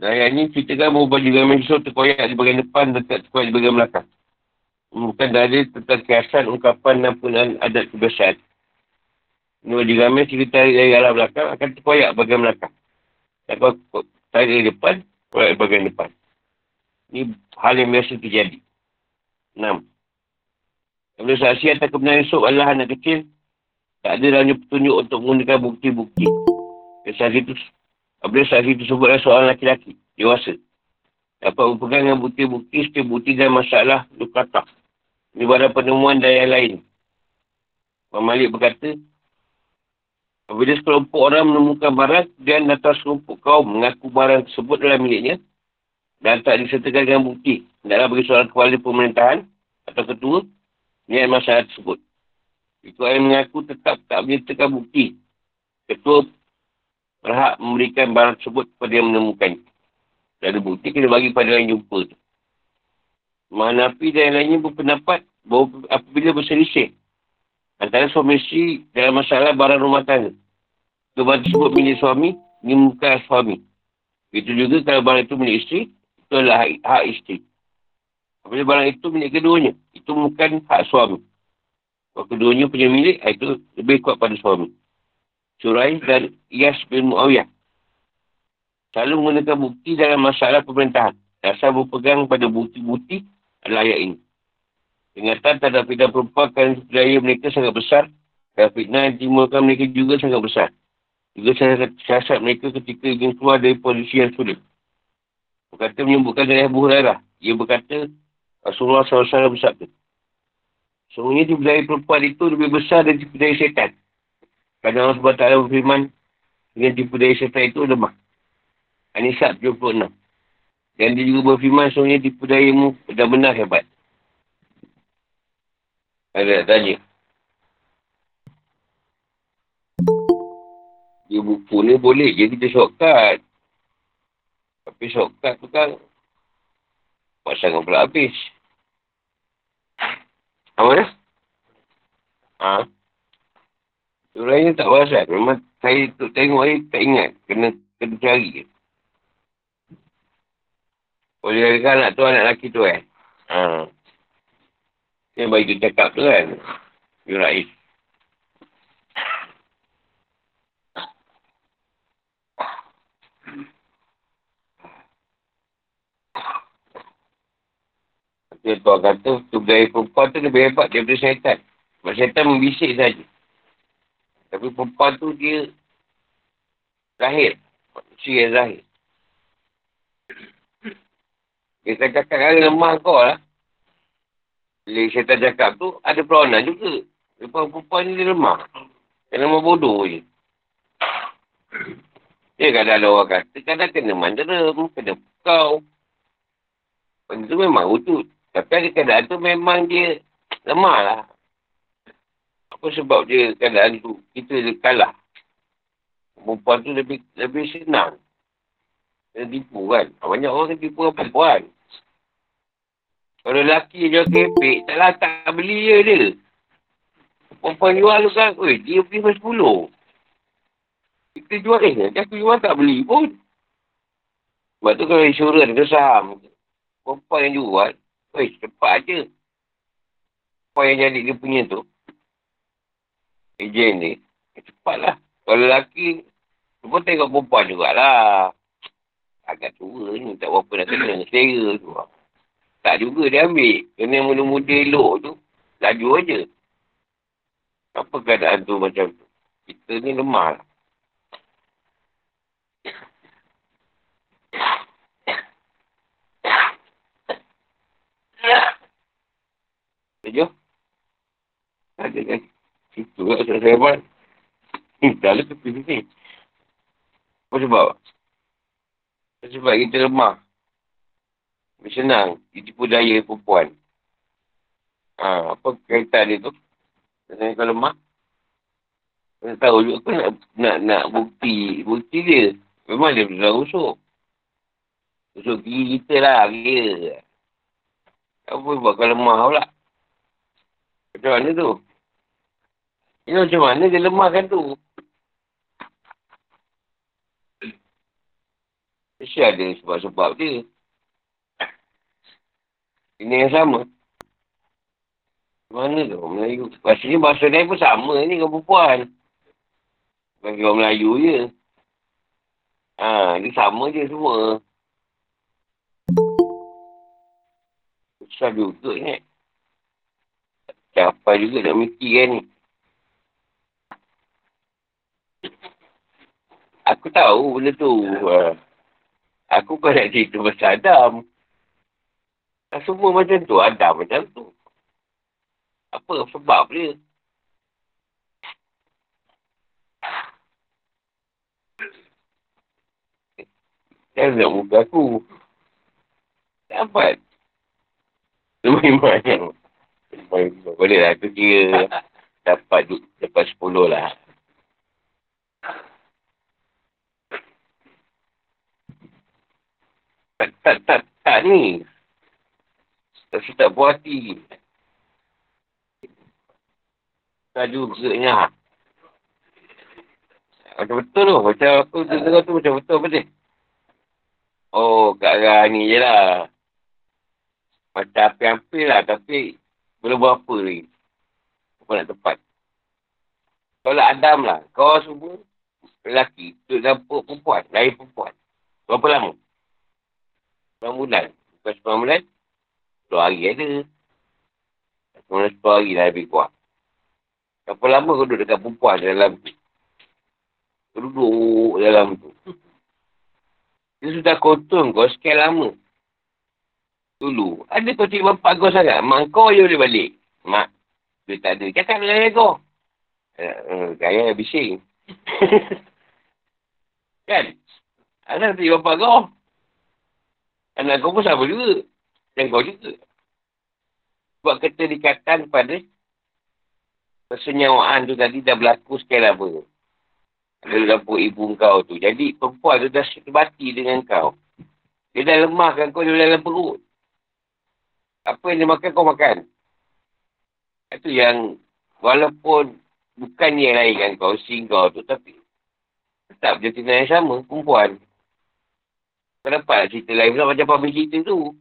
Dan ayat ini ceritakan baju gamis Yusuf terkoyak di bagian depan dan tak terkoyak di bagian belakang bukan dari tentang kiasan ungkapan dan adat kebiasaan. Ini wajib ramai cerita dari arah belakang akan terkoyak bagian belakang. Kalau tarik dari depan, koyak bagian depan. Ini hal yang biasa terjadi. Enam. Kalau saksi atas kebenaran Yusuf adalah anak kecil, tak ada dalamnya petunjuk untuk menggunakan bukti-bukti. Saksi itu, apabila saksi itu sebutlah soalan laki-laki, dewasa. Dapat berpegang dengan bukti-bukti, setiap bukti dan masalah lukatah. Ini pada penemuan dan yang lain. Imam Malik berkata, apabila sekelompok orang menemukan barang, dan datang sekelompok kaum mengaku barang tersebut dalam miliknya, dan tak disertakan dengan bukti, hendaklah bagi seorang kepala pemerintahan atau ketua, niat masalah tersebut. Itu yang mengaku tetap tak menyertakan bukti. Ketua berhak memberikan barang tersebut kepada yang menemukan. Dan ada bukti kena bagi pada yang jumpa tu. Mahanafi dan yang lainnya berpendapat bahawa apabila berselisih antara suami isteri dalam masalah barang rumah tangga. Kebantu tersebut milik suami, ini bukan suami. Itu juga kalau barang itu milik isteri, itu adalah hak, hak isteri. Apabila barang itu milik keduanya, itu bukan hak suami. Kalau keduanya punya milik, itu lebih kuat pada suami. Surai dan Iyas bin Muawiyah. Selalu menggunakan bukti dalam masalah pemerintahan. Dasar berpegang pada bukti-bukti adalah ayat ini. Ingatan terhadap fitnah perempuan kerana daya mereka sangat besar. Dan fitnah yang timbulkan mereka juga sangat besar. Juga siasat mereka ketika ingin keluar dari posisi yang sulit. Berkata menyebutkan dari Abu Hurairah. Ia berkata, Rasulullah SAW bersabda. Semuanya di budaya perempuan itu lebih besar dari tipu daya syaitan. Kerana Allah SWT berfirman, dengan tipu daya syaitan itu lemah. Anisab 76. Dan dia juga berfirman, semuanya tipu daya mu benar-benar hebat. Ada nak tanya. Dia buku ni boleh je kita shortcut. Tapi shortcut tu kan pasangan pula habis. Apa dah? Ha? Ni tak pasal. Memang saya tu tengok ni tak ingat. Kena, kena cari. Boleh kan anak tu anak lelaki tu eh. Ha. Yang bagi tu cakap tu kan. Yurais. Dia tuan kata, tu budaya perempuan tu lebih hebat daripada syaitan. Sebab syaitan membisik saja. Tapi perempuan tu dia lahir. Manusia yang lahir. Dia akan cakap kan lemah kau lah. Bila syaitan cakap tu, ada peranan juga. Lepas perempuan ni dia lemah. Dia lemah bodoh je. Dia kadang ada orang kata, kadang kena mandaram, kena pukau. Benda tu memang wujud. Tapi ada keadaan tu memang dia lemah lah. Apa sebab dia keadaan tu kita dia kalah. Perempuan tu lebih lebih senang. Dia tipu kan. Banyak orang kan tipu perempuan. Kalau lelaki jual kepek, taklah tak beli je dia. Perempuan jual tu kan, oi, dia beli pun sepuluh. Kita jual, eh, nanti aku jual tak beli pun. Sebab tu kalau insurans ke saham, perempuan yang jual, Weh, cepat aja. Apa yang jadi dia punya tu? Ejen ni. Cepatlah. Kalau lelaki, tu pun tengok perempuan jugalah. Agak tua ni, tak berapa nak kena. Selera tu. Tak juga dia ambil. Kena muda-muda elok tu. Laju aja. Apa keadaan tu macam tu? Kita ni lemah lah. Setuju? Ada kan? Itu lah saya saya buat. Tak ada tepi sini. Apa sebab? Sebab kita lemah. Senang. Ditipu daya perempuan. Ha, apa kaitan dia tu? Dengan kau lemah? Kau tahu juga kau nak, nak, nak bukti. Bukti dia. Memang dia benar rusuk. Rusuk kiri kita lah. Dia. Apa buat kau lemah pula? Macam mana tu? Ini macam mana dia lemahkan tu? Mesti ada sebab-sebab dia. Ini yang sama. Mana tu Melayu? Pastinya bahasa lain pun sama ni dengan perempuan. Bagi orang Melayu je. Ha, dia sama je semua. Susah juga ni. Siapa juga nak mikir kan ni. Aku tahu benda tu. Ha. Aku kan nak cerita pasal Adam. Ha, semua macam tu. Adam macam tu. Apa sebab dia? Jangan nak muka aku. Dapat. Lumayan banyak. Boleh lah. Tu dia dapat dapat sepuluh lah. Tak, tak, tak, tak ni. Rasa tak puas hati. Tak juga nya. Macam betul tu. Macam aku dengar tu macam betul apa dia? Oh, kat arah ni je lah. Macam hampir-hampir lah. Tapi belum berapa lagi. Apa nak tepat. Kalau Adam lah. Kau semua lelaki. Tu dapur perempuan. Lahir perempuan. Berapa lama? 9 bulan. Bukan 9 bulan. 10 hari ada. 10 hari dah lebih kuat. Berapa lama kau duduk dekat perempuan dalam tu? Kau duduk dalam tu. Dia sudah kotor kau sekian lama. Dulu. Ada kau cik bapak kau sangat. Mak kau je boleh balik. Mak. Dia tak ada. Cakap dengan kau. Uh, gaya bising. kan? Ada cik bapak kau. Anak kau pun sama juga. Dan kau juga. Sebab keterikatan pada persenyawaan tu tadi dah berlaku sekian lama. Ada dapur ibu kau tu. Jadi perempuan tu dah sebati dengan kau. Dia dah lemahkan kau dalam perut. Apa yang dia makan, kau makan. Itu yang walaupun bukan yang lain kan kau, sing kau tu. Tapi tetap dia tinggal yang sama, perempuan. Kau dapat cerita lain pula macam apa cerita tu.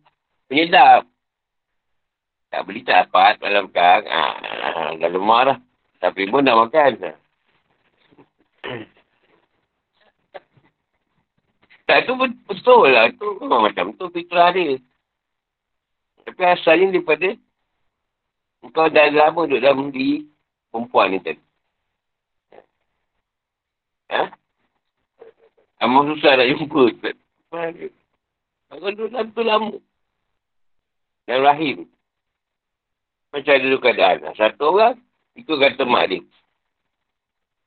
Penyedap. Tak beli tak dapat malam kan. Ah, dah lemah lah. Tapi pun dah makan. tak tu betul lah. Tu macam tu fitrah dia. Tapi asalnya daripada kau dah lama duduk dalam diri perempuan ni tadi. Ha? Amat susah nak jumpa. Kau duduk dalam tu lama. Dalam rahim. Macam ada dua keadaan. Satu orang, ikut kata mak dia.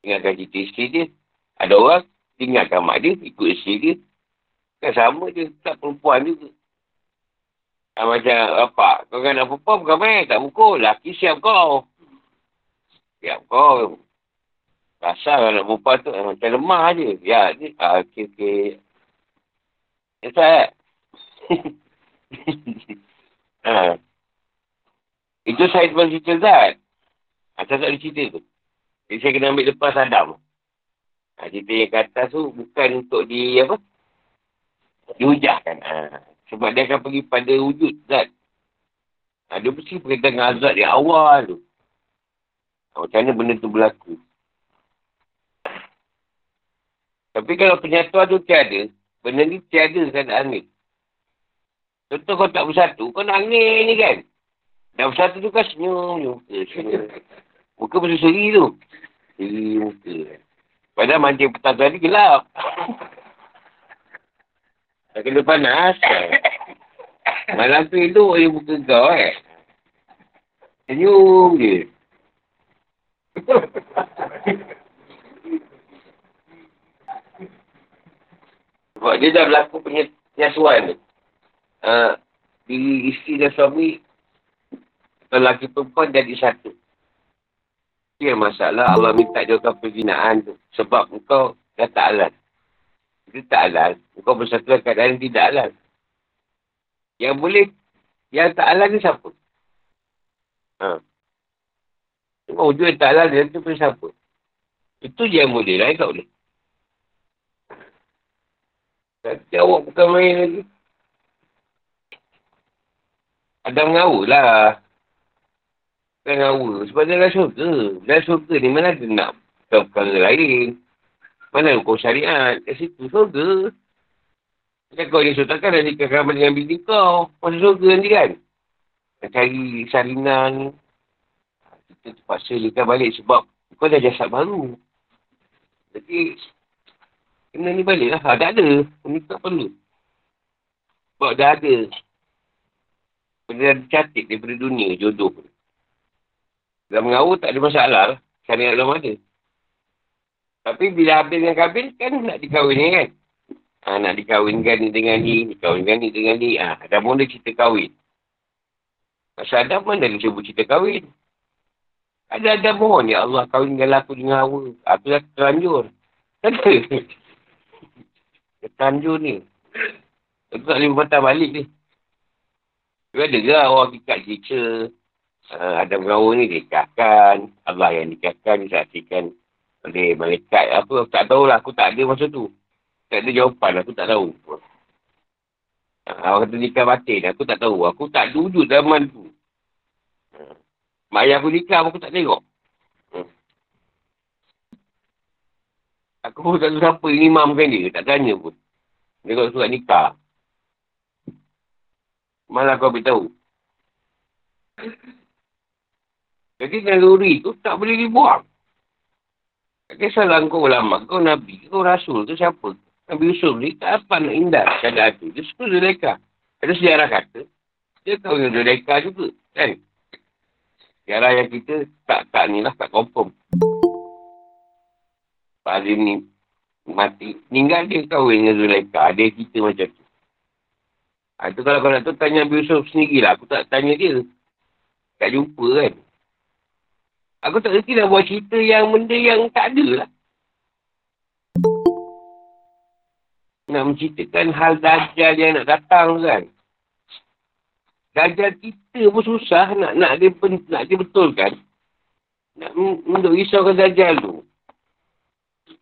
Tinggalkan cerita isteri dia. Ada orang, tinggalkan mak dia, ikut isteri dia. Kan sama je, tak perempuan juga. Ha, macam apa? Kau kan nak perempuan bukan main, tak mukul. Laki siap kau. Siap kau. Rasa kalau nak perempuan tu eh, macam lemah je. Ya, ni. Ah, okey, okey. Ya, tak? ha. Itu saya pun cerita Zat. Asal tak ada cerita tu. Jadi saya kena ambil lepas Adam. Ha, cerita yang kata tu bukan untuk di apa? Dihujahkan. Ha. Sebab dia akan pergi pada wujud Zat. Ha, dia mesti pergi dengan azab di awal tu. Ha, macam mana benda tu berlaku. Tapi kalau penyatuan tu tiada, benda ni tiada keadaan ni. Contoh kau tak bersatu, kau nak angin ni kan? Dan satu tu kan senyum je muka. Senyum. Muka mesti seri tu. Seri muka. Padahal mancing petang tadi gelap. tak kena panas. Malam tu itu je muka kau eh. Senyum je. Sebab dia dah berlaku penyasuan tu. Uh, diri isteri dan suami lelaki perempuan jadi satu. Itu yang masalah Allah minta jauhkan perzinaan tu. Sebab engkau dah tak halal. Itu tak halal. Engkau bersatu dengan keadaan yang tidak halal. Yang boleh, yang tak halal ni siapa? Ha. Cuma wujud yang tak halal dia tu pun siapa? Itu je yang boleh. Lain tak boleh. Awak bukan main lagi. Ada mengawal lah. Bukan hawa. Sebab dia dah syurga. Dalam syurga ni mana ada nak perkara lain. Mana hukum syariat. Kat situ syurga. Kan kau ni sultan dah nikah kamar dengan bini kau. Masuk syurga nanti kan. Nak cari salinan. Kita terpaksa nikah balik sebab kau dah jasad baru. Jadi, kena ni balik lah. Tak ada. Ni tak perlu. Sebab dah ada. Benda dah dicatik daripada dunia, jodoh. Dalam mengawu tak ada masalah lah. Syariat belum ada. Tapi bila habis dengan kabil, kan nak dikahwin kan? Ha, nak dikahwinkan dengan ni, dikahwinkan ni dengan ni. Ha, pun dia cerita kahwin. Masa ada pun dia sebut cerita kahwin. Ada ada mohon, ya Allah kahwinkanlah aku dengan hawa. Aku dah terlanjur. Ada. terlanjur ni. Aku tak boleh patah balik ni. Tapi ada ke orang kikat cerita. Uh, Adam Rawun ni dikahkan. Allah yang dikahkan disaksikan oleh malaikat. Apa aku tak tahulah. Aku tak ada masa tu. Tak ada jawapan. Aku tak tahu. Uh, orang kata nikah batin. Aku tak tahu. Aku tak duduk zaman tu. Uh, mak ayah aku nikah aku tak tengok. Aku pun tak tahu siapa imam kan dia. Tak tanya pun. Dia kalau surat nikah. Malah kau beritahu. Jadi naluri tu tak boleh dibuang. Tak kisahlah kau ulama, kau Nabi, kau Rasul tu siapa? Nabi Yusuf ni tak apa nak indah keadaan tu. Dia suka Zulaika. Ada sejarah kata, dia tahu yang Zulaika juga. Kan? Sejarah yang kita tak tak ni lah, tak confirm. Pak Azim ni mati. Tinggal dia kahwin dengan Zulaika. Ada kita macam tu. Ha, itu kalau kau nak tahu, tanya Nabi Yusuf sendirilah. Aku tak tanya dia. Tak jumpa kan. Aku tak reti nak buat cerita yang benda yang tak ada lah. Nak menceritakan hal Dajjal yang nak datang kan. Dajjal kita pun susah nak nak dia, nak dia betul kan. Nak untuk risaukan Dajjal tu.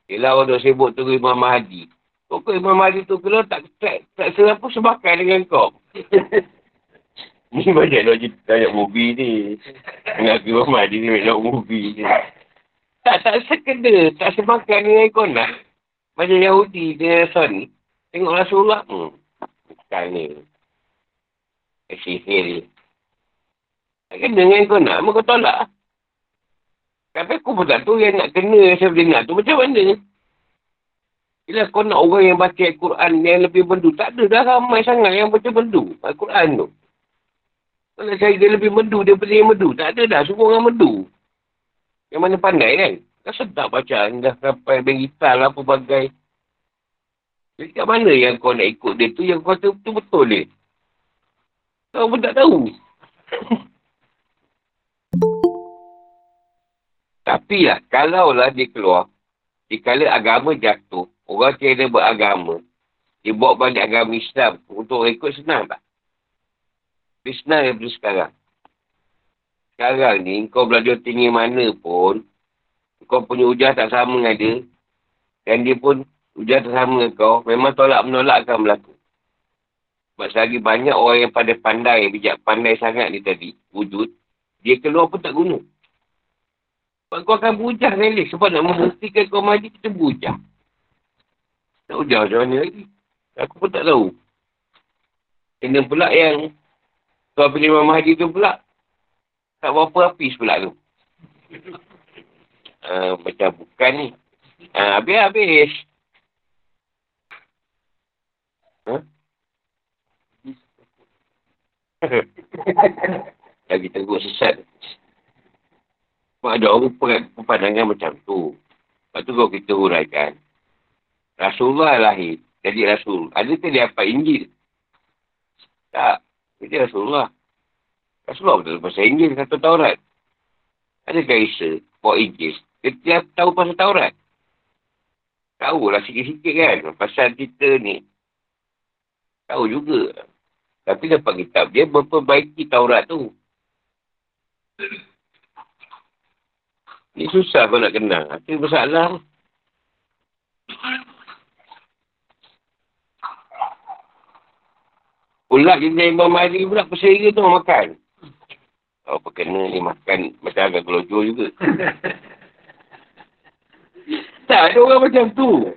Yelah orang dah sibuk tunggu Imam Mahdi. Pokok Imam Mahdi tu kalau tak tak, tak serapa sebakai dengan kau. ni banyak logik banyak movie ni. Mengaku Imam Mahdi ni banyak movie ni. Tak, tak sekeda. Tak sebakai dengan kau nak. Macam Yahudi dia Sony. Tengok Rasulullah. Hmm. Bukan ni. Sihir ni. Tak kena dengan kau nak. Mereka tolak. Tapi aku pun tak tahu yang nak kena saya boleh nak tu. Macam mana? Bila kau nak orang yang baca Al-Quran yang lebih bendu. Tak ada dah ramai sangat yang baca bendu Al-Quran tu. Kalau cari dia lebih dia beli yang mendu. Tak ada dah, semua orang mendu. Yang mana pandai kan? Dah sedap baca, dah sampai bengital lah pelbagai. Jadi kat mana yang kau nak ikut dia tu, yang kau tu, tu betul dia? Kau pun tak tahu. Tapi lah, kalau lah dia keluar, dikala agama jatuh, Orang tiada beragama. Dia bawa balik agama Islam. Untuk ikut senang tak? Dia senang daripada sekarang. Sekarang ni, kau belajar tinggi mana pun, kau punya ujah tak sama dengan dia, dan dia pun ujah tak sama dengan kau, memang tolak menolak akan berlaku. Sebab selagi banyak orang yang pada pandai, bijak pandai sangat ni tadi, wujud, dia keluar pun tak guna. Sebab kau akan berujah dengan dia. Sebab nak membuktikan kau maju, kita berujah. Tak ujar macam mana lagi. Aku pun tak tahu. Kena pula yang kau pilih Imam Mahdi tu pula. Tak berapa habis pula tu. Uh, macam bukan ni. Uh, habis-habis. Huh? Lagi teruk sesat. Sebab ada orang pandangan macam tu. Lepas tu kalau kita huraikan. Rasulullah lahir. Jadi Rasul. Ada ke dia apa Injil? Tak. Jadi Rasulullah. Rasulullah betul pasal Injil kata Taurat. Adakah Isa bawa Injil? Dia, dia tahu pasal Taurat. Tahu lah sikit-sikit kan. Pasal kita ni. Tahu juga. Tapi dapat kitab dia memperbaiki Taurat tu. Ini susah kau nak kenal. Itu masalah. Pula dia dari Imam Mahdi pula persera tu makan. Oh, kena ni makan macam agak gelojo juga. tak, ada orang macam tu.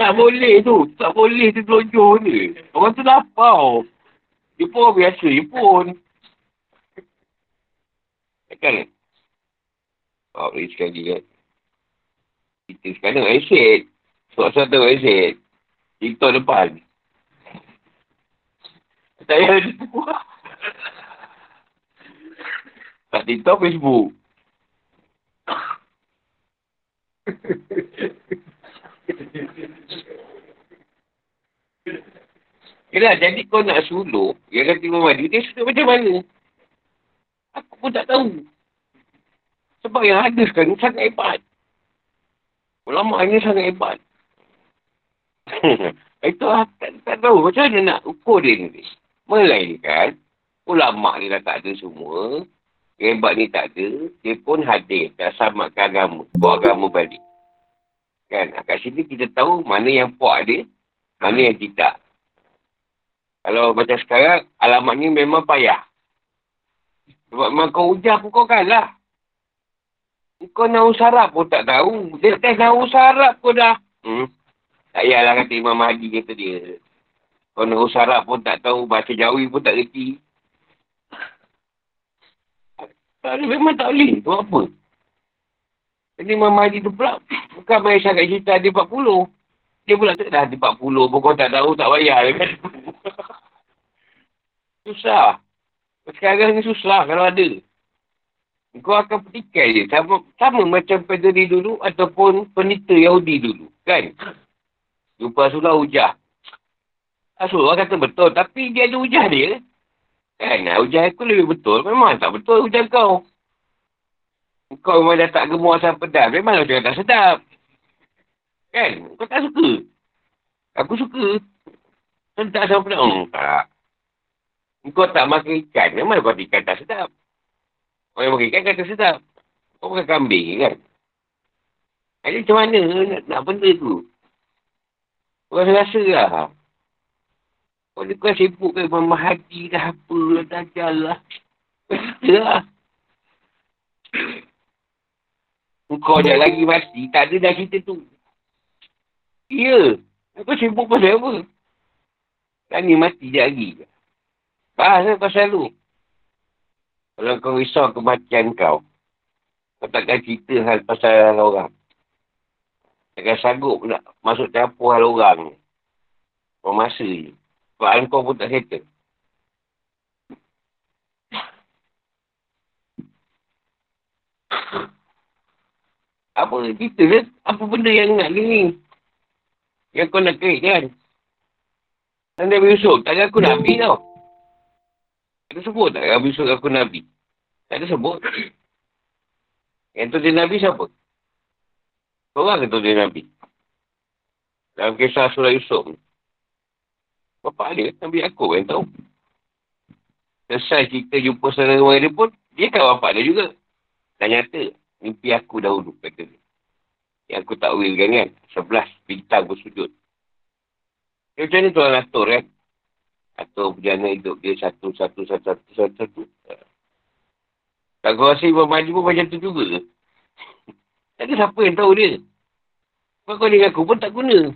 Tak boleh tu. Tak boleh tu gelojo ni. Orang tu lapau. Dia pun biasa. Dia pun. Kan? Oh, boleh sekali kan. Kita sekarang asyik. Suat-suat tu asyik. TikTok depan. Saya Tak TikTok, Facebook. Yelah, jadi kau nak suluk, yang kata Imam Mahdi, dia suluk macam mana? Aku pun tak tahu. Sebab yang ada sekarang sangat hebat. Ulama ini sangat hebat. Itu tak, tak tahu macam mana nak ukur dia ni melainkan ulama ni dah tak ada semua. Hebat ni tak ada. Dia pun hadir. Tak samakan agama. Buat agama balik. Kan? Kat sini kita tahu mana yang puak dia. Mana yang tidak. Kalau macam sekarang, alamat ni memang payah. Sebab memang kau ujar pun kau kalah. Kau nak usarap pun tak tahu. Dia test nak usarap pun dah. Hmm. Tak payahlah kata Imam Mahdi kata dia. Kau nak usarap pun tak tahu. Baca jawi pun tak reti. Tak ada memang tak boleh. Tu apa? Jadi Imam Mahdi tu pula. Bukan main sangat cerita ada 40. Dia pula dah ada 40. Pun kau tak tahu tak bayar. Kan? susah. Sekarang ni susah kalau ada. Kau akan petikai je. Sama, sama macam pederi dulu ataupun penita Yahudi dulu. Kan? Jumpa Rasulullah hujah. Rasulullah kata betul. Tapi dia ada hujah dia. Kan? Hujah aku lebih betul. Memang tak betul hujah kau. Kau memang dah tak gemuk asam pedas. Memang hujah tak sedap. Kan? Kau tak suka. Aku suka. Tak asam pedas. Hmm, tak. Kau tak makan ikan. Memang kau ikan tak sedap. Orang makan ikan kata sedap. Kau makan kambing kan? Jadi macam mana nak, nak benda tu? Orang rasa lah. Kau ni kau sibuk ke Imam Mahdi dah apa lah, lah. Kata lah. Kau dah lagi mati, tak ada dah cerita tu. Ya. Kau sibuk pasal apa? Kan ni mati je lagi. Bahas lah pasal lu. Kalau kau risau kematian kau, kau takkan cerita hal pasal hal orang. Takkan sanggup nak masuk campur hal orang. Kau masa je. Sebab kau pun tak settle. Apa cerita dia? Apa benda yang nak gini? Yang kau nak kait kan? Dan dia Yusuf, tak aku Nabi tau. Ada sebut tak Nabi Yusuf aku Nabi? Tak ada sebut. Yang tu dia Nabi siapa? Orang ke tu dia Nabi? Dalam kisah surah Yusuf ni. Bapak dia, Nabi aku kan tahu. Selesai kita jumpa saudara dia pun, dia kan bapak dia juga. Dan nyata, mimpi aku dahulu, kata dia. Yang aku tak wilkan kan. Sebelas bintang bersujud. Dia macam ni tuan atur kan. Atau perjalanan hidup dia satu, satu, satu, satu, satu, satu. Tak kau rasa Imam Mahdi pun macam tu juga. tak ada siapa yang tahu dia. Kau kau dengan aku pun tak guna.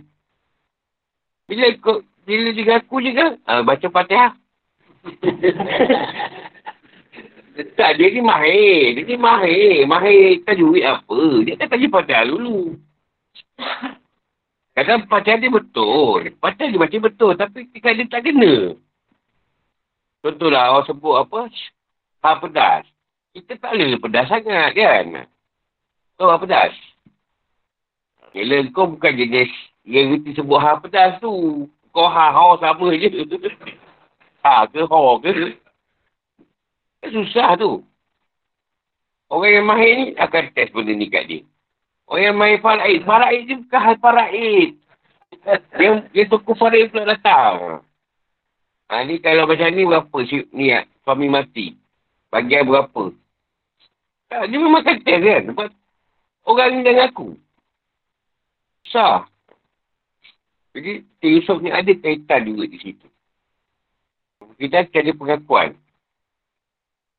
Bila kau, bila dengan aku je kan, uh, baca patihah. Tak, dia ni mahir. Dia ni mahir. Mahir tajwid apa. Dia kan tajwid padahal dulu. Kadang pacar dia betul. Pacar dia baca betul. Tapi kan dia tak kena. Contohlah orang sebut apa. Ha pedas. Kita tak boleh pedas sangat kan. Tahu ha pedas. Bila kau bukan jenis yang kita sebut ha pedas tu. Kau ha ha sama je. Ha ke ha ke. Susah tu. Orang yang mahir ni akan test benda ni kat dia. Orang yang mahir faraid. Faraid je bukan hal faraid. Dia, dia toko faraid pula datang. Ha, ni kalau macam ni berapa si, ni ya, suami mati. Bagian berapa. Ha, dia memang test kan. Sebab orang ni dengan aku. Susah. Jadi, Yusuf ni ada kaitan juga di situ. Kita ada pengakuan.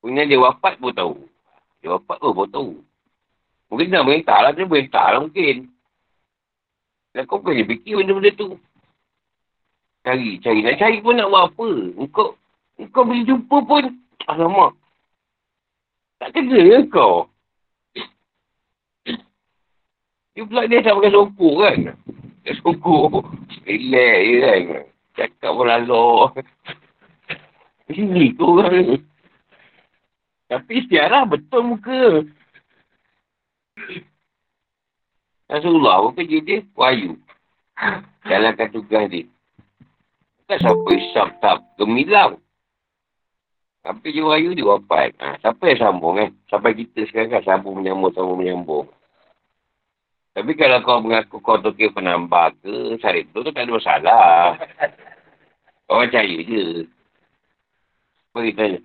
Kemudian dia wafat pun tahu. Dia wafat pun pun tahu. Mungkin nak merintah lah. Dia merintah lah mungkin. Dan kau kena fikir benda-benda tu. Cari, cari. Nak cari pun nak buat apa. Kau, kau boleh jumpa pun. Alamak. Tak kena ke kau? Dia pula dia tak pakai sokok kan? Pakai sokok. Relax je kan? Cakap pun lalu. Ini tu kan? Tapi istiarah betul muka. Rasulullah apa kerja dia? Wahyu. Jalankan tugas dia. Tak siapa isap tak gemilang. Tapi dia wahyu dia wafat. Ha, siapa yang sambung kan? Sampai kita sekarang kan sambung menyambung, sambung menyambung. Tapi kalau kau mengaku kau tu kira penambah ke, sarip tu, tu tak ada masalah. Kau percaya je. Bagi tanya.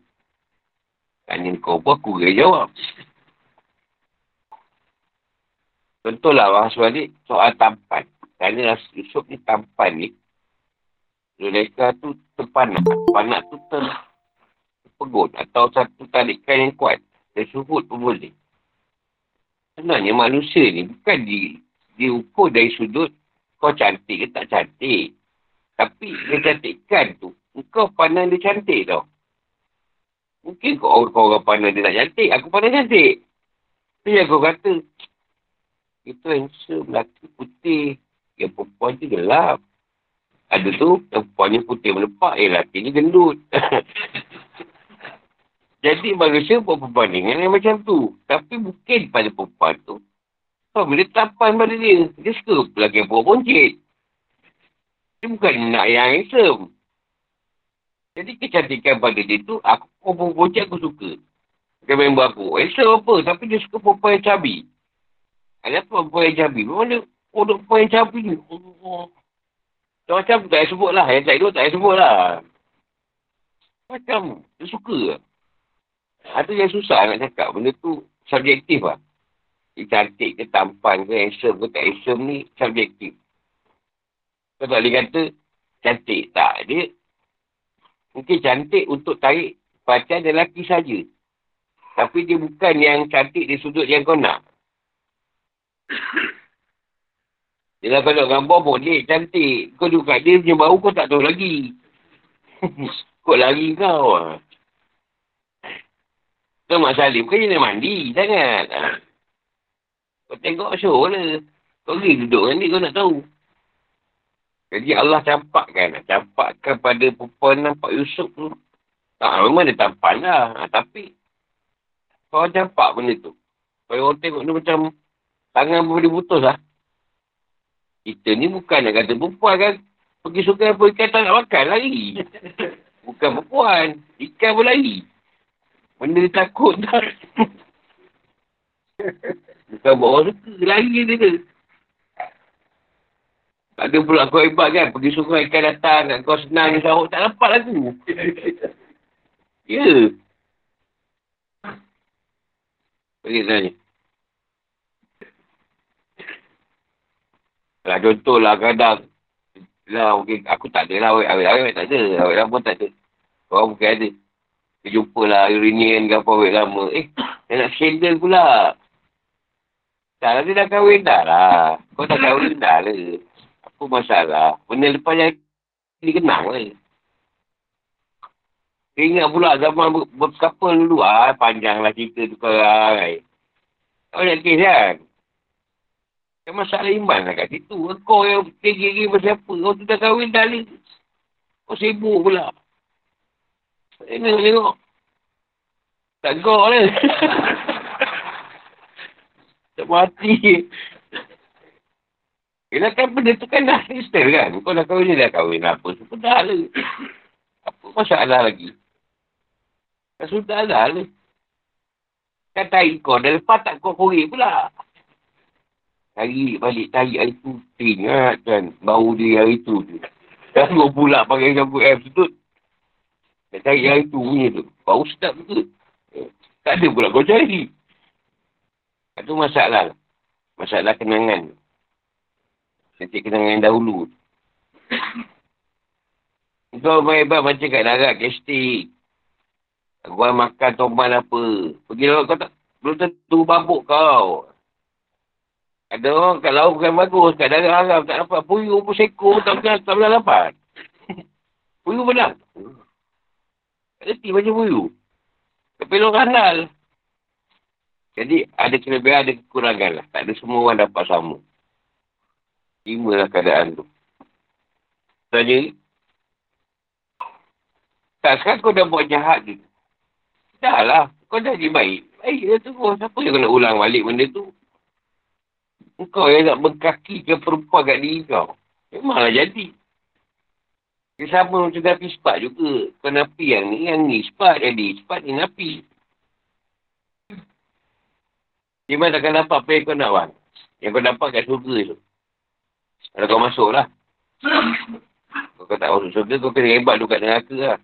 Tanya kau pun aku kena jawab. Contohlah bahas balik soal tampan. Kerana Yusuf ni tampan ni. Zulaika tu terpanak. Panak tu ter terpegut. Atau satu tarikan yang kuat. Tersuhut pun boleh. Sebenarnya manusia ni bukan di, diukur dari sudut kau cantik ke tak cantik. Tapi kecantikan tu, kau pandang dia cantik tau. Mungkin kau, kau orang pandang dia tak cantik, aku pandang cantik. Tapi aku kata, itu handsome, lelaki putih. Yang perempuan tu gelap. Ada tu, yang perempuan putih melepak. Eh, lelaki ni gendut. Jadi manusia buat perbandingan yang macam tu. Tapi bukan pada perempuan tu. Oh, bila tapan pada dia, dia suka lagi buat boncit. Dia bukan nak yang handsome. Jadi kecantikan pada dia tu, aku pun boncit aku suka. Bukan member aku. Handsome apa, tapi dia suka perempuan yang cabi. Ada apa perempuan yang cabi? Memang dia kodok perempuan yang cabi ni. Oh. Macam tak payah sebut lah. Yang tak hidup tak payah sebut lah. Macam, dia suka lah. Ada yang susah nak cakap. Benda tu subjektif lah. Dia cantik ke tampan ke handsome ke tak handsome ni subjektif. Kau tak boleh kata cantik. Tak. Dia mungkin cantik untuk tarik perhatian lelaki saja. Tapi dia bukan yang cantik di sudut yang kau nak. Dia kau nak gambar boleh cantik. Kau duduk kat dia punya bau kau tak tahu lagi. kau lari kau lah. Tu Mak Salim kan dia mandi sangat. Ha. Kau tengok show lah. Kau pergi duduk dengan dia kau nak tahu. Jadi Allah campakkan. Campakkan pada perempuan nampak Yusuf tu. Tak, memang dia tampan lah. Ha, tapi kau campak benda tu. Kalau orang tengok ni macam tangan pun boleh putus lah. Kita ni bukan nak kata perempuan kan. Pergi suka apa ikan tak nak makan lari. Bukan perempuan. Ikan pun lari. Benda dia takut tak. Bukan buat orang suka. Lari dia ke. Tak ada pula kau hebat kan. Pergi sungai ikan datang. Kat kau senang ni sahut. Tak nampak lagu. ya. Pergi tanya. Lah contohlah kadang. Lah okay, aku tak ada lah. Awet-awet tak ada. Awet lama tak ada. Orang mungkin ada. Dia jumpa lah reunion ke apa awet lama. Eh, dia nak skandal pula. Tak lah, dia dah kahwin dah lah. Kau dah kahwin dah lah. Apa masalah? Benda lepas yang dia kenang lah. Dia ingat pula zaman ber berkapal dulu ah Panjang lah cerita tu korang. Kau nak kes kan? Kan masalah iman lah kat situ. Kau yang tinggi-tinggi pasal apa? Kau tu dah kahwin dah lah. Kau sibuk pula. Tengok, tengok. Tak gok lah. tak mati. Yelah kan benda tu kan dah sistem kan. Kau dah kahwin, dah kahwin apa. Semua dah lah. Apa masalah lagi? Dah sudah dah lah. Kan tarik kau, dah lepas tak kau korek pula. Tarik balik, tarik air putih. Ingat kan, bau dia hari tu. Kan kau pula pakai sabu F tu. Nak cari yang itu punya tu. Bau sedap tu. Tak ada pula kau cari. Itu masalah. Masalah kenangan. Nanti kenangan dahulu. Kau hebat macam kat darat, kestik. Kau makan toman apa. Pergi laut kau tak, belum tentu babuk kau. Ada orang kat laut bukan bagus. Kat darat haram tak dapat. Puyuh pun seko tak boleh, tak boleh dapat. Puyuh menang. Tak reti macam buyu. Tapi lo halal. Jadi ada kelebihan, ada kekurangan lah. Tak ada semua orang dapat sama. Lima lah keadaan tu. Tanya Tak, sekarang kau dah buat jahat je. Dah lah. Kau dah jadi baik. Baik lah tu. Siapa yang kena ulang balik benda tu? Kau yang nak berkaki ke perempuan kat diri kau. Memanglah jadi. Dia sama macam Nabi Sifat juga. Kau Nabi yang ni, yang ni Sifat jadi. Sifat ni Nabi. Dia memang takkan dapat apa yang kau nak, Wan. Yang kau dapat kat surga tu. Kalau kau masuk lah. Kau tak masuk surga, kau kena hebat tu kat neraka lah.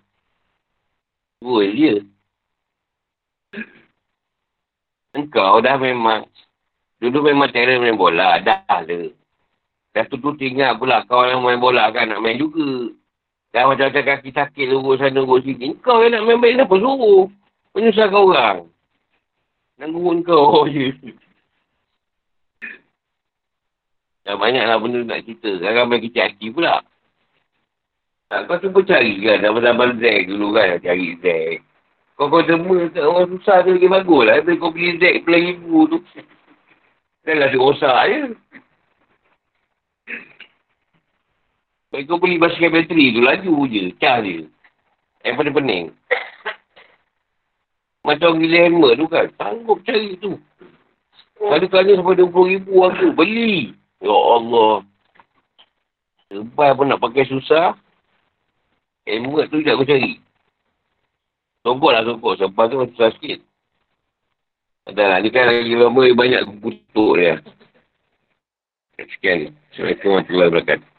Dua dia. Engkau dah memang, dulu memang terror main bola, dah ada. Dah tu tu tinggal pula kau yang main bola kan nak main juga. Dah macam-macam kaki sakit urut sana urut sini. Kau yang nak main baik kenapa suruh? Menyusahkan orang. Nak gurun kau je. Dah banyaklah benda nak cerita. Sekarang main kecil hati pula. Tak, kau cuba cari kan. Zaman-zaman Z dulu kan. Cari Z. Kau kau semua orang susah tu lagi bagus lah. Kau beli Z puluh ribu tu. Dah lah rosak je. Baik kau beli basikal bateri tu, laju je, cah je. Yang pening-pening. Macam gila hammer tu kan, sanggup cari tu. Kali-kali sampai RM20,000 aku, beli. Ya Allah. Lepas pun nak pakai susah, hammer tu je aku cari. Sokok lah sokok, sampai tu susah sikit. Dah lah, ni kan lagi lama banyak kutuk dia. Sekian. Assalamualaikum warahmatullahi wabarakatuh.